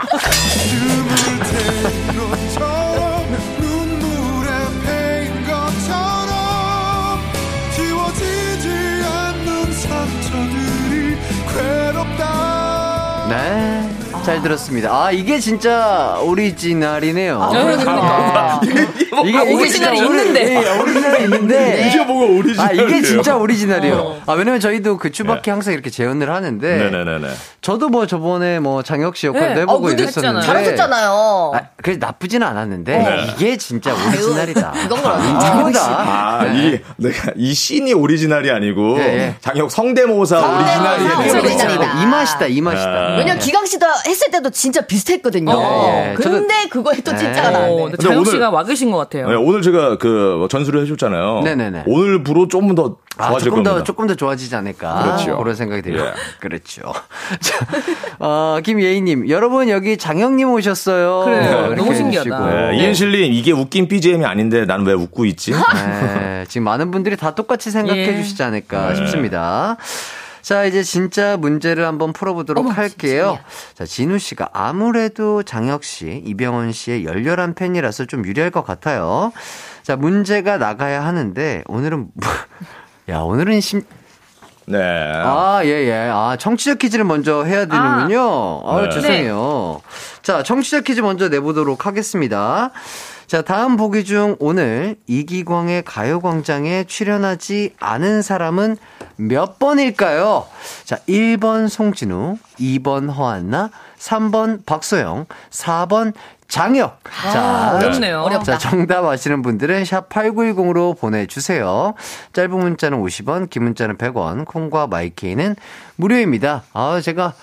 네. 잘 들었습니다. 아, 이게 진짜 오리지널이네요. 그러니까. 이게, 오리지널이 있는데. 예, 오리지널이 있는데. *laughs* 이게 뭐가 오리지널이에요? 아, 이게 진짜 오리지널이에요. 아, 왜냐면 저희도 그 추바퀴 항상 이렇게 재현을 하는데. 네네네네. 저도 뭐 저번에 뭐 장혁 씨 역할도 네. 해보고 어, 이랬었는데. 잘하셨잖아요. 아, 그래 나쁘지는 않았는데 네. 이게 진짜 오리지널이다. 그건 그렇죠. 인정한다. 아, 이, 내가, 이 씬이 오리지널이 아니고, 예, 예. 장혁 성대모사 오리지널이 거죠. 오리지널이다. 이 맛이다, 이 맛이다. 아. 왜냐면 기강 씨도 했을 때도 진짜 비슷했거든요. 예, 예. 근데 그거에 또 진짜가 예. 어, 나왔네. 근데 오늘- 씨가 와 계신 것 같아요. 네, 오늘 제가 그 전수를 해줬잖아요. 네네네. 오늘부로 조금 더 아, 좋아질 조금 더, 겁니다. 조금 더 좋아지지 않을까. 그렇죠. 그런 생각이 들어요. 예. *laughs* 그렇죠. *laughs* 자, 어, 김예희님, 여러분 여기 장영님 오셨어요. 그래요. 이렇게 너무 신기하다. 해주시고. 네, 이은실님 이게 웃긴 BGM이 아닌데 난 왜 웃고 있지? 네, 지금 많은 분들이 다 똑같이 생각해 예. 주시지 않을까 네. 싶습니다. 자, 이제 진짜 문제를 한번 풀어보도록 할게요. 자, 진우 씨가 아무래도 장혁 씨, 이병헌 씨의 열렬한 팬이라서 좀 유리할 것 같아요. 자, 문제가 나가야 하는데, 오늘은, 뭐- *laughs* 야, 오늘은 심, 네. 아, 예, 예. 아, 청취자 퀴즈를 먼저 해야 되는군요. 아, 네. 죄송해요. 자, 청취자 퀴즈 먼저 내보도록 하겠습니다. 자, 다음 보기 중 오늘 이기광의 가요광장에 출연하지 않은 사람은 몇 번일까요? 자, 1번 송진우, 2번 허한나, 3번 박소영, 4번 장혁. 자, 어렵네요. 어렵다. 자, 정답 아시는 분들은 샵 8910으로 보내주세요. 짧은 문자는 50원, 긴 문자는 100원, 콩과 마이케이는 무료입니다. 아, 제가,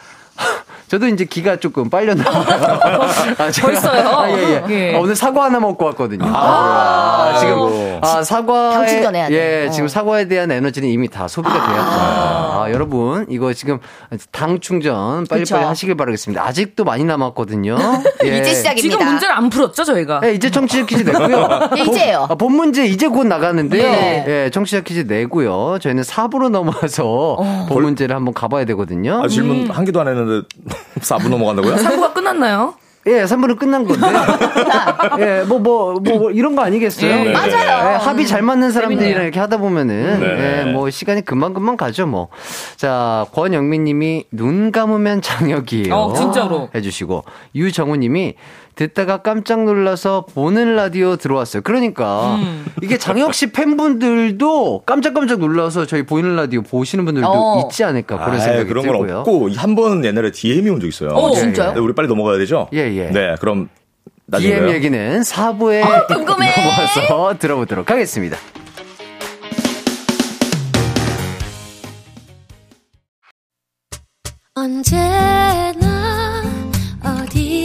저도 이제 기가 조금 빨려 나와요. *laughs* 아, 제가- 벌써요? 아, 예, 예. 예. 아, 오늘 사과 하나 먹고 왔거든요. 아, 지금, 아, 당 충전해야 돼. 예, 어. 지금 사과에 대한 에너지는 이미 다 소비가 되었다. 아, 여러분, 이거 지금 당 충전 빨리빨리 그쵸. 하시길 바라겠습니다. 아직도 많이 남았거든요. *laughs* 예. 이제 시작입니다. 지금 문제를 안 풀었죠, 저희가? 네, 이제 청취자 퀴즈 내고요. 예, 이제요. 본, 아, 본 문제 이제 곧 나가는데요. 네. 예, 청취자 퀴즈 내고요. 저희는 4부로 넘어와서 본 문제를 한번 가봐야 되거든요. 아, 질문 한 개도 안 했는데 4분 넘어간다고요? 3부가 끝났나요? 예, 3부는 끝난 건데. *laughs* 예, 뭐, 뭐, 뭐, 뭐 이런 거 아니겠어요? 예. 맞아요. 예, 합이 잘 맞는 사람들이랑 재밌네요. 이렇게 하다 보면은, 네. 예, 뭐, 시간이 금방금방 가죠, 뭐. 자, 권영민 님이 눈 감으면 장혁이에요. 어, 진짜로. 해주시고, 유정우 님이 듣다가 깜짝 놀라서 보는 라디오 들어왔어요. 그러니까, 음. 이게 장혁 씨 팬분들도 깜짝깜짝 놀라서 저희 보이는 라디오 보시는 분들도 어. 있지 않을까, 그런 아이, 생각이 그런 건 들고요. 없고 한 번은 옛날에 DM이 온 적 있어요. 어, 진짜요? 네, 우리 빨리 넘어가야 되죠? 예, 예. 네, 그럼 나중에 DM. 얘기는 4부에 아, 궁금해. 넘어와서 들어보도록 하겠습니다. 언제나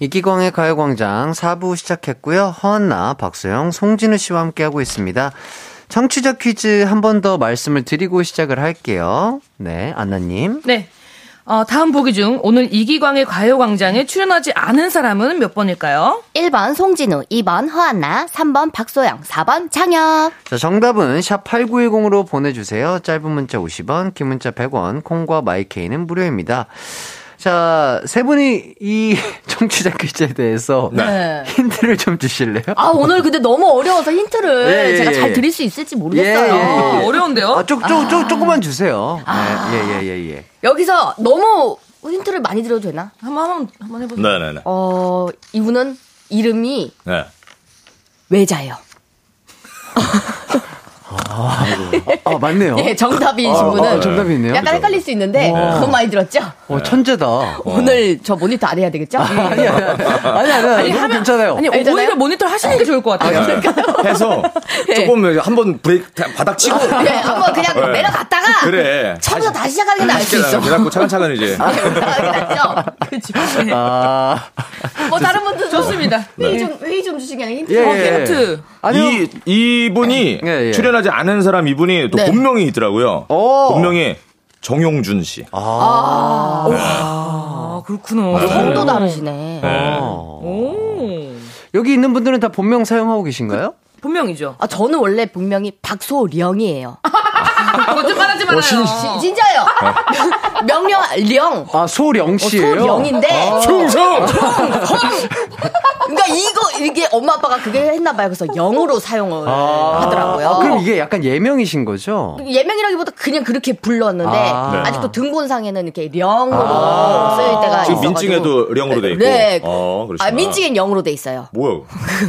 이기광의 가요광장 4부 시작했고요. 허한나, 박소영, 송진우 씨와 함께하고 있습니다. 청취자 퀴즈 한 번 더 말씀을 드리고 시작을 할게요. 네, 안나님. 네. 어, 다음 보기 중 오늘 이기광의 가요광장에 출연하지 않은 사람은 몇 번일까요? 1번 송진우, 2번 허한나, 3번 박소영, 4번 장혁. 자, 정답은 샵8910으로 보내주세요. 짧은 문자 50원, 긴 문자 100원, 콩과 마이케이는 무료입니다. 자, 세 분이 이 *laughs* 청취자 퀴즈에 대해서 네. 힌트를 좀 주실래요? 아, 오늘 근데 너무 어려워서 힌트를 예, 예, 제가 예. 잘 드릴 수 있을지 모르겠어요. 예, 예, 예, 예. 어려운데요? 아, 쪼, 쪼, 쪼, 조금만 주세요. 네, 예, 예, 예, 예. 여기서 너무 힌트를 많이 드려도 되나? 한번 한번 한번 해보세요. 네네네. 어, 이분은 이름이 네. 외자예요. *laughs* 아, 맞네요. 예, 정답이신 아, 분은 아, 정답이 있네요. 약간 헷갈릴 수 있는데 너무 많이 들었죠? 어, 천재다. 오늘 저 모니터 안 해야 되겠죠? 아니, 아니, 아니, 아니, 아니, 너무 괜찮아요. 아니 알잖아요? 오히려 모니터 하시는 게 좋을 것 같아요. 해서 *laughs* 조금 한번 브레이크 바닥 치고 네, 한번 그냥 네. 내려갔다가 그래. 처음부터 다시 시작하는 게 나을 수 있어. 그래갖고 차근차근 이제. 게 낫죠? 그렇죠. 아, 뭐 다른 분들 좋습니다. 회의 좀 회의 좀 주시게 하는 힌트. 예, 어, 예. 힌트. 아니요. 이 이분이 예, 예. 출연하지 않은 사람 이분이 또 네. 본명이 있더라고요. 오. 본명이 정용준 씨. 아 그렇구나. 성도 다르시네. 네. 오 여기 있는 분들은 다 본명 사용하고 계신가요? 본명이죠. 아, 저는 원래 분명히 박소령이에요. *laughs* 거짓 말하지 말아요. 지- 진짜요. 명령 령. 아, 소령 씨예요 어, 소령인데. 충성! 그러니까 이거 이게 엄마 아빠가 그게 했나 봐요. 그래서 영으로 사용을 하더라고요. 아, 그럼 이게 약간 예명이신 거죠? 예명이라기보다 그냥 그렇게 불렀는데 아. 아. 네. 직도 등본상에는 이렇게 령으로 쓰일 때가 지금 있어가지고. 민증에도 령으로 돼 있고. 네. 어, 그러시구나. 아, 민증엔 영으로 돼 있어요. 뭐야?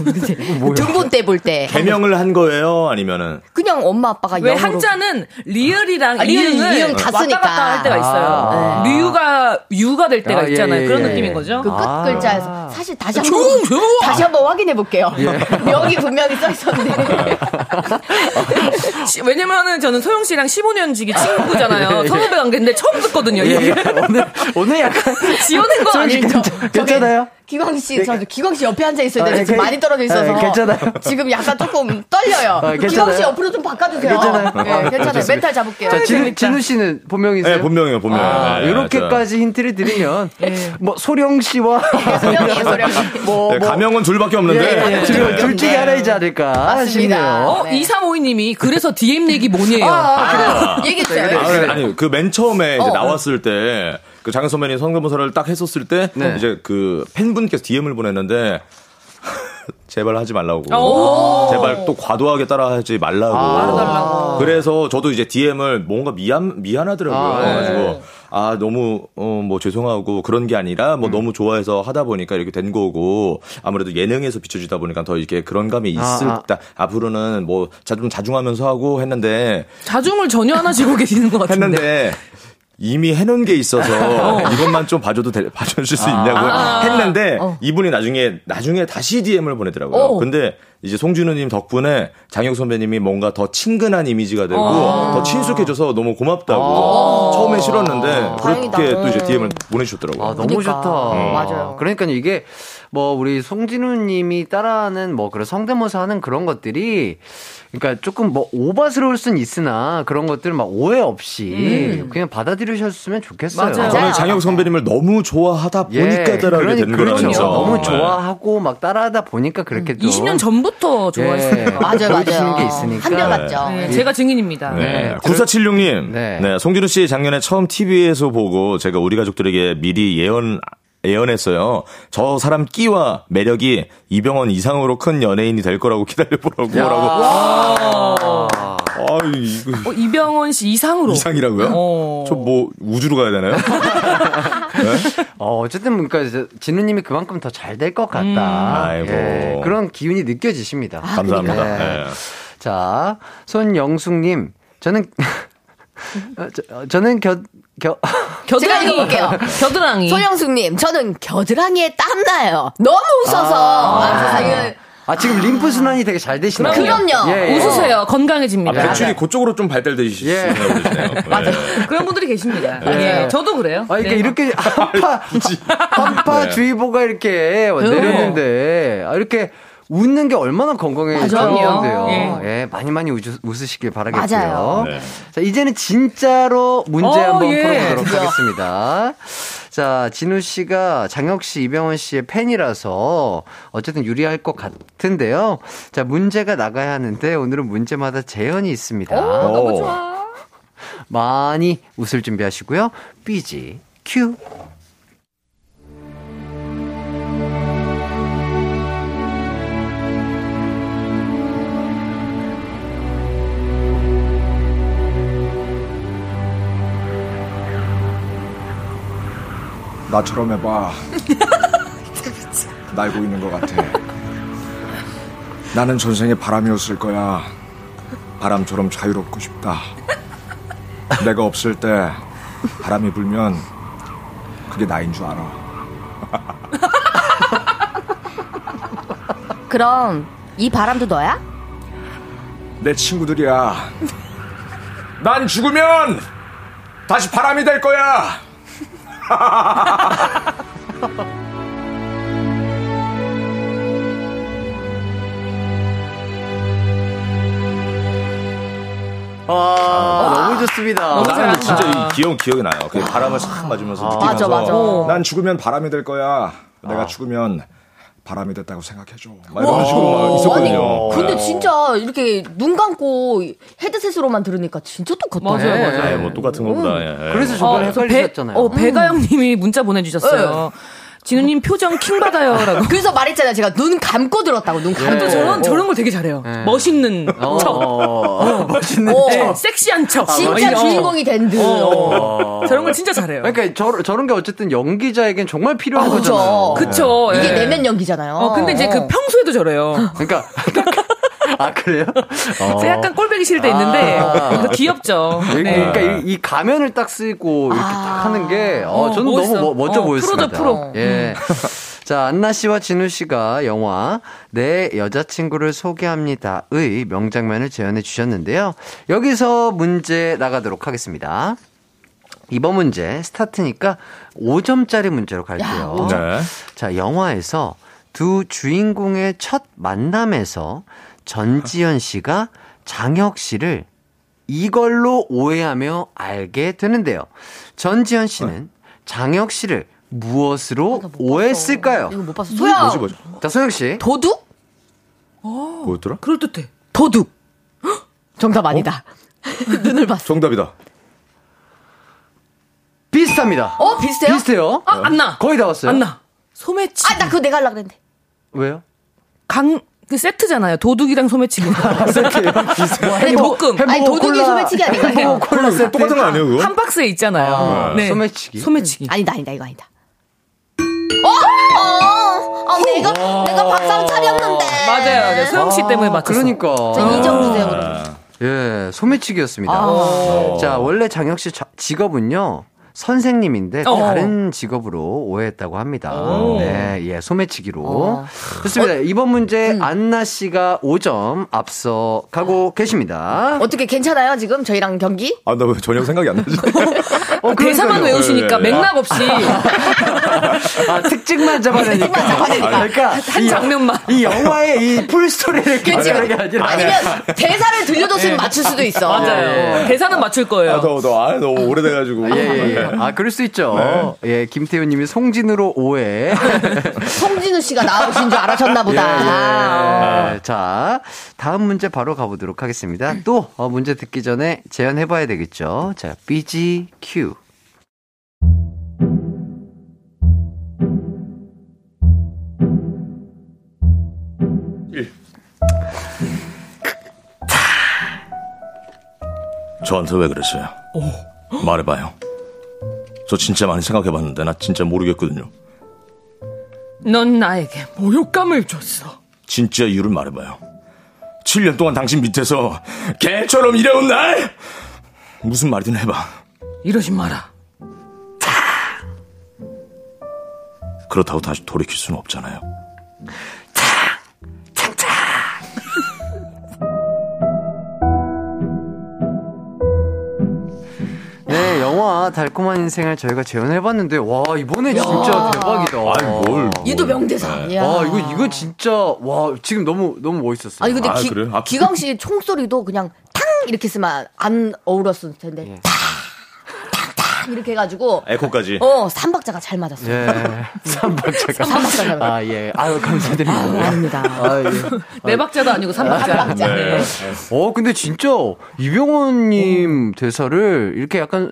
*laughs* 등본 때 볼 때. 개명을 한 거예요? 아니면은? 그냥 엄마 아빠가 왜 영으로. 한자는 리을이랑 아, 리을, 이응 다 왔다. 갔다 할 때가 있어요. 아. 류가 유가 될 때가 아, 예, 있잖아요. 예, 그런 예. 느낌인 거죠. 그끝 아. 글자에서 사실 다시 한번! 다시 한번 확인해 볼게요. *laughs* 명이 분명히 써 있었는데. *laughs* 시- 왜냐면은 저는 소영 씨랑 15년 지기 친구잖아요. 선후배 관계인데 처음 듣거든요. 이 예, 예. *laughs* 얘기를. 오늘, 오늘 약간. 지어낸 거 아니죠? 괜찮- 괜찮아요? 기광 씨, 저 기광 씨 옆에 앉아 있어야 아, 되는데 지금 괜- 많이 떨어져 있어서 아, 괜찮아요. 지금 약간 조금 떨려요. 아. 기광 씨 옆으로 좀 바꿔주세요. 괜찮아요? 네, 아, 괜찮아요. 멘탈 잡을게요. 자, 진우, 재밌다. 진우 씨는 본명이세요? 네, 본명이에요, 본명. 아, 네, 이렇게까지 힌트를 드리면, *laughs* 뭐, 소령 씨와, 소령이에요, 소령. *laughs* 뭐, 네, 뭐, 가명은 둘밖에 예, 없는데. 예, 지금 둘 중에 네. 하나이지 않을까 맞습니다. 싶네요. 어, 네. 2352님이 그래서 DM 내기 뭐니에요? 아, 그래요. 얘기했어요. 아, 아니, 그 맨 처음에 이제 어. 나왔을 때, 그 장현 선배님 성대모사를 딱 했었을 때, 네. 이제 그 팬분께서 DM을 보냈는데, *laughs* 제발 하지 말라고. 오. 제발 또 과도하게 따라하지 말라고. 아. 그래서 저도 이제 DM을 뭔가 미안, 미안하더라고요. 아, 그래가지고, 아, 너무, 어, 뭐 죄송하고 그런 게 아니라 음. 뭐 너무 좋아해서 하다 보니까 이렇게 된 거고, 아무래도 예능에서 비춰지다 보니까 더 이렇게 그런 감이 있을 아, 때, 앞으로는 뭐 자, 좀 자중하면서 하고 했는데, 자중을 전혀 안 하시고 *laughs* 계시는 것 같은데. 했는데 이미 해놓은 게 있어서 *laughs* 이것만 좀 봐줘도 돼, 봐주실 수 있냐고 아. 했는데 어. 이분이 나중에 나중에 다시 DM을 보내더라고요. 어. 근데 이제 송준우님 덕분에 장혁 선배님이 뭔가 더 친근한 이미지가 되고 어. 더 친숙해져서 너무 고맙다고 처음에 싫었는데 그렇게 다행이다. 또 이제 음. DM을 보내주셨더라고요. 아, 너무 그러니까. 좋다. 음. 맞아요. 그러니까 이게 뭐 우리 송진우 님이 따라하는 뭐 그런 성대모사 하는 그런 것들이 그러니까 조금 뭐 오바스러울 순 있으나 그런 것들 막 오해 없이 그냥 받아들이셨으면 좋겠어요. 맞아요. 저는 장혁 선배님을 너무 좋아하다 예, 보니까 따라하게 된 그러니까, 거라서 그렇죠. 너무 네. 좋아하고 막 따라하다 보니까 그렇게 또 20년 전부터 좋아했어요. 예, 맞아요, 맞아요. 게 있으니까. 한결 같죠. 네, 제가 증인입니다. 네. 네. 9476님. 네. 네. 송진우 씨 작년에 처음 TV에서 보고 제가 우리 가족들에게 미리 예언, 예언했어요. 저 사람 끼와 매력이 이병헌 이상으로 큰 연예인이 될 거라고 기다려보라고. 뭐라고. 아, 이거 어, 이병헌 씨 이상으로. 이상이라고요? 어. 저뭐 우주로 가야 되나요? *laughs* 어, 어쨌든 그러니까 진우님이 그만큼 더 잘 될 것 같다. 음. 아이고. 예, 그런 기운이 느껴지십니다. 감사합니다. 네. 네. 자, 손영숙님, 저는 *laughs* 어, 저, 어, 저는 겨, 겨, *laughs* 제가 겨드랑이. 읽어볼게요. 겨드랑이. 소영숙님, 저는 겨드랑이에 땀나요. 너무 웃어서. 아, 세상에. 아, 지금 림프 순환이 되게 잘 되시나요? 그럼요. 예, 예. 웃으세요. 아, 건강해집니다. 배출이 그쪽으로 좀 발달되시네요. 예. 맞아요. 그런 분들이 계십니다. 예. 예. 저도 그래요. 아, 그러니까 네. 이렇게 *laughs* 한파, 한파 네. 주의보가 이렇게 내렸는데, 아, 이렇게 웃는 게 얼마나 건강에. 좋은데요. 예. 많이 많이 웃으, 웃으시길 바라겠고요. 네. 자, 이제는 진짜로 문제 어, 한번 예. 풀어보도록 드디어. 하겠습니다. 자, 진우 씨가 장혁 씨, 이병헌 씨의 팬이라서 어쨌든 유리할 것 같은데요. 자, 문제가 나가야 하는데 오늘은 문제마다 재현이 있습니다. 너무 좋아. 많이 웃을 준비하시고요. 삐지 큐. 나처럼 해봐. *laughs* 날고 있는 것 같아. 나는 전생에 바람이었을 거야. 바람처럼 자유롭고 싶다. 내가 없을 때 바람이 불면 그게 나인 줄 알아. *laughs* 그럼 이 바람도 너야? 내 친구들이야. 난 죽으면 다시 바람이 될 거야. 아, 너무 좋습니다. 너무 나는. 진짜 이 기억 기억이 나요. 그 바람을 싹 맞으면서 아. 느끼면서 맞아, 맞아. 난 죽으면 바람이 될 거야. 내가 아. 죽으면 바람이 됐다고 생각해줘. 막 이런 식으로 막 있었거든요. 아니, 근데 진짜 이렇게 눈 감고 헤드셋으로만 들으니까 진짜 똑같다. 맞아요, 네. 맞아요. 예, 뭐 똑같은 거보다. 예, 예. 그래서 저번에 그 헷갈리셨잖아요. 어, 배가영님이 문자 보내주셨어요. 진우님 표정 킹 받아요라고. *laughs* 그래서 말했잖아요. 제가 눈 감고 들었다고. 눈 감고. 또 저런 저런 걸 되게 잘해요. 네. 멋있는 어, 척, 어, 멋있는 어. 네, 섹시한 척. 진짜 어, 주인공이 된 듯. 어. 저런 걸 진짜 잘해요. 그러니까 저, 저런 게 어쨌든 연기자에겐 정말 필요한 아, 그죠. 거잖아요. 그쵸. 이게 예. 내면 연기잖아요. 어, 근데 이제 그 평소에도 저래요. 그러니까 *laughs* 아 그래요? 어. 약간 꼴배기 싫을 때 있는데 그래서 귀엽죠. 이- 네. 그러니까 이, 이 가면을 딱 쓰고 이렇게 딱 하는 게 어, 어, 저는 멋있어. 너무 멋- 멋져 어, 보였습니다. 프로다, 프로. 예. *laughs* 자, 안나 씨와 진우 씨가 영화 내 여자친구를 소개합니다의 명장면을 재현해 주셨는데요. 여기서 문제 나가도록 하겠습니다. 이번 문제 스타트니까 5점짜리 문제로 갈게요. 네. 자, 영화에서 두 주인공의 첫 만남에서 전지현 씨가 장혁 씨를 이걸로 오해하며 알게 되는데요. 전지현 씨는 장혁 씨를 무엇으로 오해했을까요? 이거 못 봤어. 소영. 뭐지 뭐지? 자, 소영 씨. 도둑? 뭐였더라? 그럴듯해. 도둑. *gasps* 정답 아니다. *laughs* 눈을 봤어. 정답이다. 비슷합니다. 어, 비슷해요? 비슷해요. 아, 안 나. 거의 다 왔어요. 안 나. 소매치. 아, 나 그거 내가 하려고 그랬는데. 왜요? 강, 그 세트잖아요. 도둑이랑 소매치기. 아니, 볶음. 아니, 도둑이 소매치기 아닌가요? 콜라 세트. 똑같은 거 아니에요, 그거? 한 박스에 있잖아요. 네. 소매치기. 소매치기. 아니다, 아니다, 이거 아니다. 어? 어, 어 내가, 내가 밥상 차렸는데. 맞아요. 맞아요. 소영 씨 때문에 맞췄어. 그러니까. 저 2점 주세요, 그럼. 예, 소매치기였습니다. 아. 자, 원래 장혁 씨 자- 직업은요. 선생님인데 어. 다른 직업으로 오해했다고 합니다. 네, 예, 소매치기로. 어. 좋습니다. 이번 문제 음. 안나 씨가 5점 앞서 가고 계십니다. 어떻게 괜찮아요, 지금? 저희랑 경기? 아, 나 왜 전혀 생각이 안 나지? *laughs* 어, 대사만. 외우시니까 네. 맥락 없이 아, 특징만 잡아내니까. 특징만 잡아내니까. 그러니까 한 이, 장면만. 이 영화의 이 풀스토리를 게 아니라. 아니면 대사를 들려줬으면 맞출 수도 있어. 맞아요. 대사는 맞출 거예요. 아, 너, 너, 아, 너무 오래돼가지고. 예, 예, 예. 아, 그럴 수 있죠. 예, 김태훈 님이 송진으로 오해. *laughs* 송진우 씨가 나오신 줄 알아셨나 보다. 예, 자, 다음 문제 바로 가보도록 하겠습니다. 또 어, 문제 듣기 전에 재연해봐야 되겠죠. 자, BGQ. 저한테 왜 그랬어요? 말해봐요. 저 진짜 많이 생각해 봤는데 나 진짜 모르겠거든요. 넌 나에게 모욕감을 줬어. 진짜 이유를 말해봐요. 7년 동안 당신 밑에서 개처럼 일해온 날 무슨 말이든 해봐. 이러지 마라. 그렇다고 다시 돌이킬 수는 없잖아요. 네, 영화 달콤한 인생을 저희가 재연해봤는데, 와, 이번에 진짜 대박이다. 아이 뭘? 이도 명대사. 이야. 와, 이거, 이거 진짜, 와, 지금 너무, 너무 멋있었어요. 아니 근데 아, 기, 그래요? 아, 기광 씨 총소리도 그냥 탕 이렇게 쓰면 안 어울렸을 텐데 예. 탕 탕 이렇게 해가지고 에코까지. 어 삼박자가 잘 맞았어요. 예. *laughs* 삼박자가. 삼박자가 잘 맞았어요. 아, 예. 아유, 감사드립니다. 아닙니다. 아, 예. *laughs* 네 박자도 아니고 삼박자. 삼박자. 네. 어, 근데 진짜 이병헌님 대사를 이렇게 약간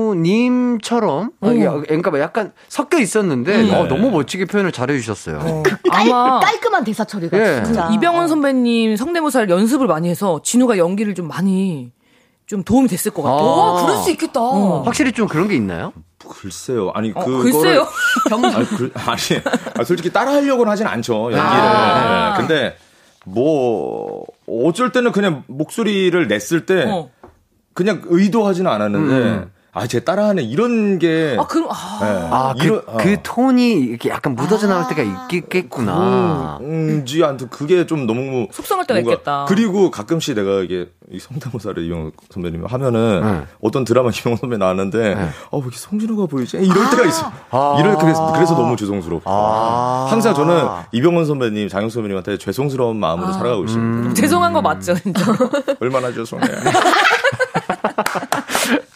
송진우님처럼 아, 이게 그러니까 약간 섞여 있었는데 어, 너무 멋지게 표현을 잘해주셨어요. 아마 깔끔한 대사 처리가 예. 진짜. 이병헌 선배님 성대모사를 연습을 많이 해서 진우가 연기를 좀 많이 좀 도움이 됐을 것 같아요. 와 그럴 수 있겠다. 확실히 좀 그런 게 있나요? 글쎄요. 아니 어, 그거를 글쎄요. *laughs* 아니, 그, 아니 아, 솔직히 따라 하려고는 하진 않죠 연기를. 아. 네, 근데 뭐 어쩔 때는 그냥 목소리를 냈을 때 어. 그냥 의도하지는 않았는데 아, 쟤 따라하네 이런 게 아, 그럼, 아. 네, 아, 그, 이런- 어. 그 톤이 이렇게 약간 묻어져 나올 때가 있겠구나. 음,지 않든 그게 좀 너무 속상할 때가 뭔가- 있겠다. 그리고 가끔씩 내가 이게 이 성대모사를 이용 선배님 하면은 네. 어떤 드라마 *laughs* 김영 선배 나왔는데 네. 어 왜 이렇게 성진호가 보이지 이럴 때가 있어. 아. 이럴 그래서 그래서 너무 죄송스럽고 아. 항상 저는 이병헌 선배님, 장영 선배님한테 죄송스러운 마음으로 살아가고 있습니다. 음. 죄송한 거 맞죠, 진짜. *laughs* 얼마나 죄송해. *laughs*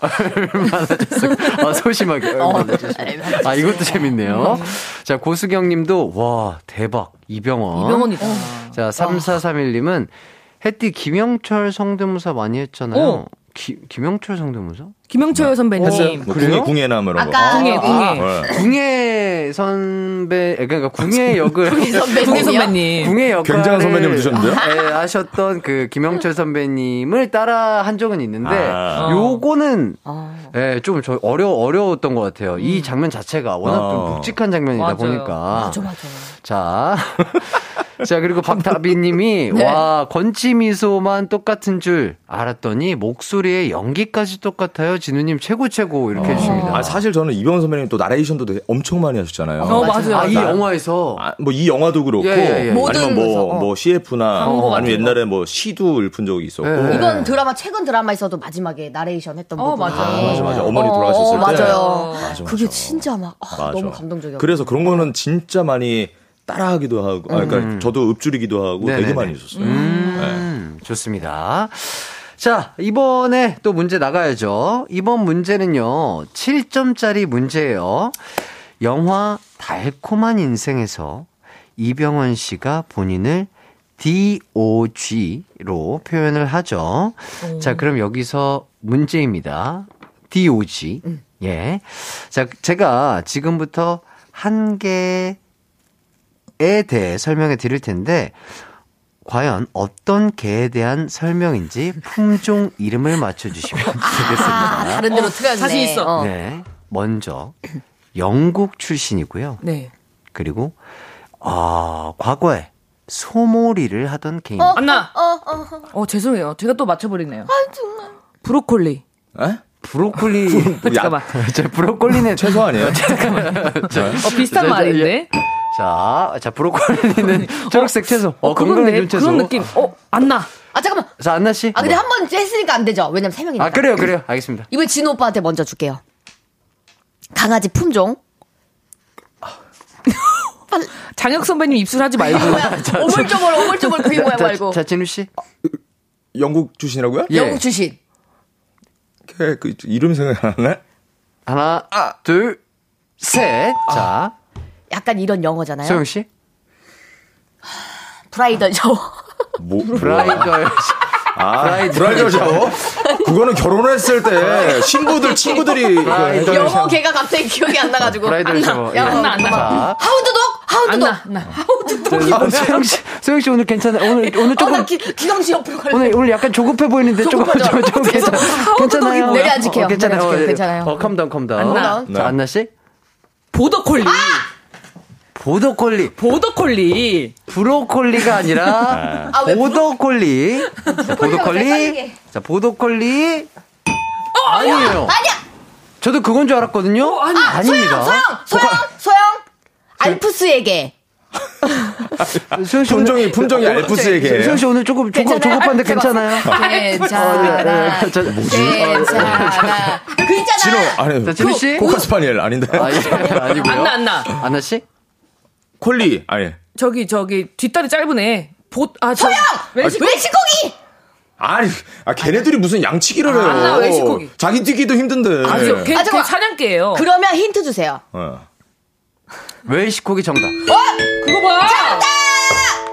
얼마나 죄송 아, 소심하게. 얼마나 죄송 아, 이것도 재밌네요. 자, 고수경 님도, 와, 대박. 이병헌. 이병헌이다. 자, 3431님은, 햇띠 김영철 성대모사 많이 했잖아요. 어. 기, 김영철 성대모사? 김영철 선배님. 뭐 그래요? 궁예 궁예나 뭐 이런 거. 아까 궁예, 궁예. 네. 궁예 선배, 그러니까 궁예 역을. 궁예 *laughs* 선배님. 궁예 역할을 굉장한 선배님을 두셨는데요? 네, 하셨던 그 김영철 선배님을 따라 한 적은 있는데 아. 요거는 아. 예, 좀 저 어려 어려웠던 것 같아요. 이 장면 자체가 워낙 좀 어. 묵직한 장면이다 맞아요. 보니까. 맞아, 맞아. 자. *laughs* 자, 그리고 박다비 님이, 네. 와, 건치 미소만 똑같은 줄 알았더니, 목소리에 연기까지 똑같아요. 진우님 최고 최고, 이렇게 해주십니다. 아, 사실 저는 이병헌 선배님 또 나레이션도 되게 엄청 많이 하셨잖아요. 어, 맞아요. 아, 이 나- 영화에서. 아, 뭐이 영화도 그렇고 예, 예, 예. 모든 아니면 뭐, 거죠. 어. 뭐 CF나 아니면 옛날에 뭐 시도 읊은 적이 있었고 예. 이건 드라마 최근 드라마에서도 마지막에 나레이션 했던 어, 부분. 맞아. 아, 맞아 맞아 어머니 어, 돌아가셨을 어, 때 맞아요. 맞아, 맞아. 그게 진짜 막 아, 맞아. 너무 감동적이었어요. 그래서 그런 거는 진짜 많이 따라하기도 하고 아, 그러니까 저도 읊줄이기도 하고 네네네. 되게 많이 있었어요. 음, 좋습니다. 자, 이번에 또 문제 나가야죠. 이번 문제는요, 7점짜리 문제예요. 영화 달콤한 인생에서 이병헌 씨가 본인을 DOG로 표현을 하죠. 자, 그럼 여기서 문제입니다. DOG. 예. 자, 제가 지금부터 한 개에 대해 설명해 드릴 텐데, 과연 어떤 개에 대한 설명인지 품종 이름을 맞춰주시면 아, 되겠습니다. 다른 데로 틀렸네. 자신 있어. 어. 네. 먼저, 영국 출신이고요. 네. 그리고, 아, 과거에 소몰이를 하던 개입니다. 안나. 어, 어, 어. 어, 죄송해요. 제가 또 맞춰버리네요. 브로콜리. 에? 브로콜리. *laughs* 잠깐만. 자, 브로콜리는 *laughs* 최소 아니에요? *laughs* 어, 비슷한 말인데. 자, 자, 브로콜리는 *laughs* 초록색 채소. 어, 건강한 그런데 눈 채소. 그런 느낌. 어, 안나. 아 잠깐만. 자, 안나 씨. 아 근데 한번 했으니까 안 되죠. 왜냐면 세 명이니까. 아, 그래요, 그래요. 알겠습니다. 이번 진호 오빠한테 먼저 줄게요. 강아지 품종. *laughs* 장혁 선배님 입술하지 말고. 오물조물 오물조물 그 모양 자, 말고. 자, 진우 씨. 영국 출신이라고요? 예. 영국 출신. 걔, 그 이름 생각이 안 나네? 하나, 둘, 셋. 자, 약간 이런 영어잖아요. 소영 씨. 브라이덜 샤워. 뭐, *laughs* 브라이덜. 아, 브라이덜 샤워? 그거는 결혼했을 때 신부들, 친구들이. 그 bridal 영어 shower. 걔가 갑자기 기억이 안 나가지고. bridal shower. 야, 예. 안나, 안나. 자, 하우드독? 하우드독. 안나. 자, 소영 씨, 소영 씨 오늘 괜찮아요. 오늘 오늘 어, 조금 나 기, 기광씨 옆으로 갈래. 오늘 오늘 약간 조급해 보이는데 조금 조급하죠? 좀, 좀 괜찮, 괜찮아요. 내려앉을게요. 어, 괜찮아요. 어, 괜찮아요. 어, calm down calm down. 안나. 자, 안나 씨. 보더콜리. 보더콜리. 보더콜리. 브로콜리가 아니라 아, 왜 보더콜리. 자, 보더콜리. 자, 보더콜리. 아니에요. 아니야. 저도 그건 줄 알았거든요. 아니. 아 닙니다. 소영, 소영, 소영. 알프스에게. 소영 씨 품종이, 품종이 알프스에게. 소영 씨 오늘 조금 조급, 괜찮아요? 조급한데 괜찮아요? 괜찮아. 자, 괜찮아. 그 진호, 있잖아. 아니, 자, 진우 씨. 코카 스파니엘 아닌데? 아, 예, 아니고요. 안나, 안나. 안나 씨? 콜리, 아니. 저기, 저기, 뒷다리 짧으네. 보, 아, 저. 소영! 외식고기! 아니, 아, 걔네들이 무슨 양치기를 해요. 안나, 외식고기. 자기 뛰기도 힘든데. 아, 저, 걔, 아, 걔. 사냥개예요. 그러면 힌트 주세요. 어. 웰시코기 정답. 그거 봐.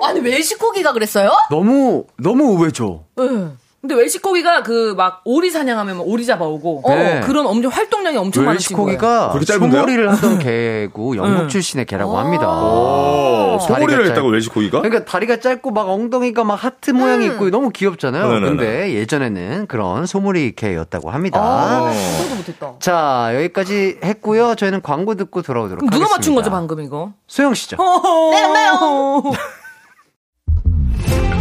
아니, 외식고기가 그랬어요? 너무 너무 의외죠. 응. 근데 웰시코기가 그 막 오리 사냥하면 막 오리 잡아오고 네. 어, 그런 엄청 활동량이 엄청 많은 친구예요. 웰시코기가? 소머리를 하던 *laughs* 개고 영국 응. 출신의 개라고 합니다. 오, 소머리를 다리가 했다고 짧- 웰시코기가? 그러니까 다리가 짧고 막 엉덩이가 막 하트 모양이 있고 너무 귀엽잖아요. 네네네. 근데 예전에는 그런 소머리 개였다고 합니다. 아, 생각도 못했다. 자, 여기까지 했고요. 저희는 광고 듣고 돌아오도록 그럼 누가 하겠습니다. 맞춘 거죠 방금 이거? 소영 씨죠. 네, 네요. *laughs*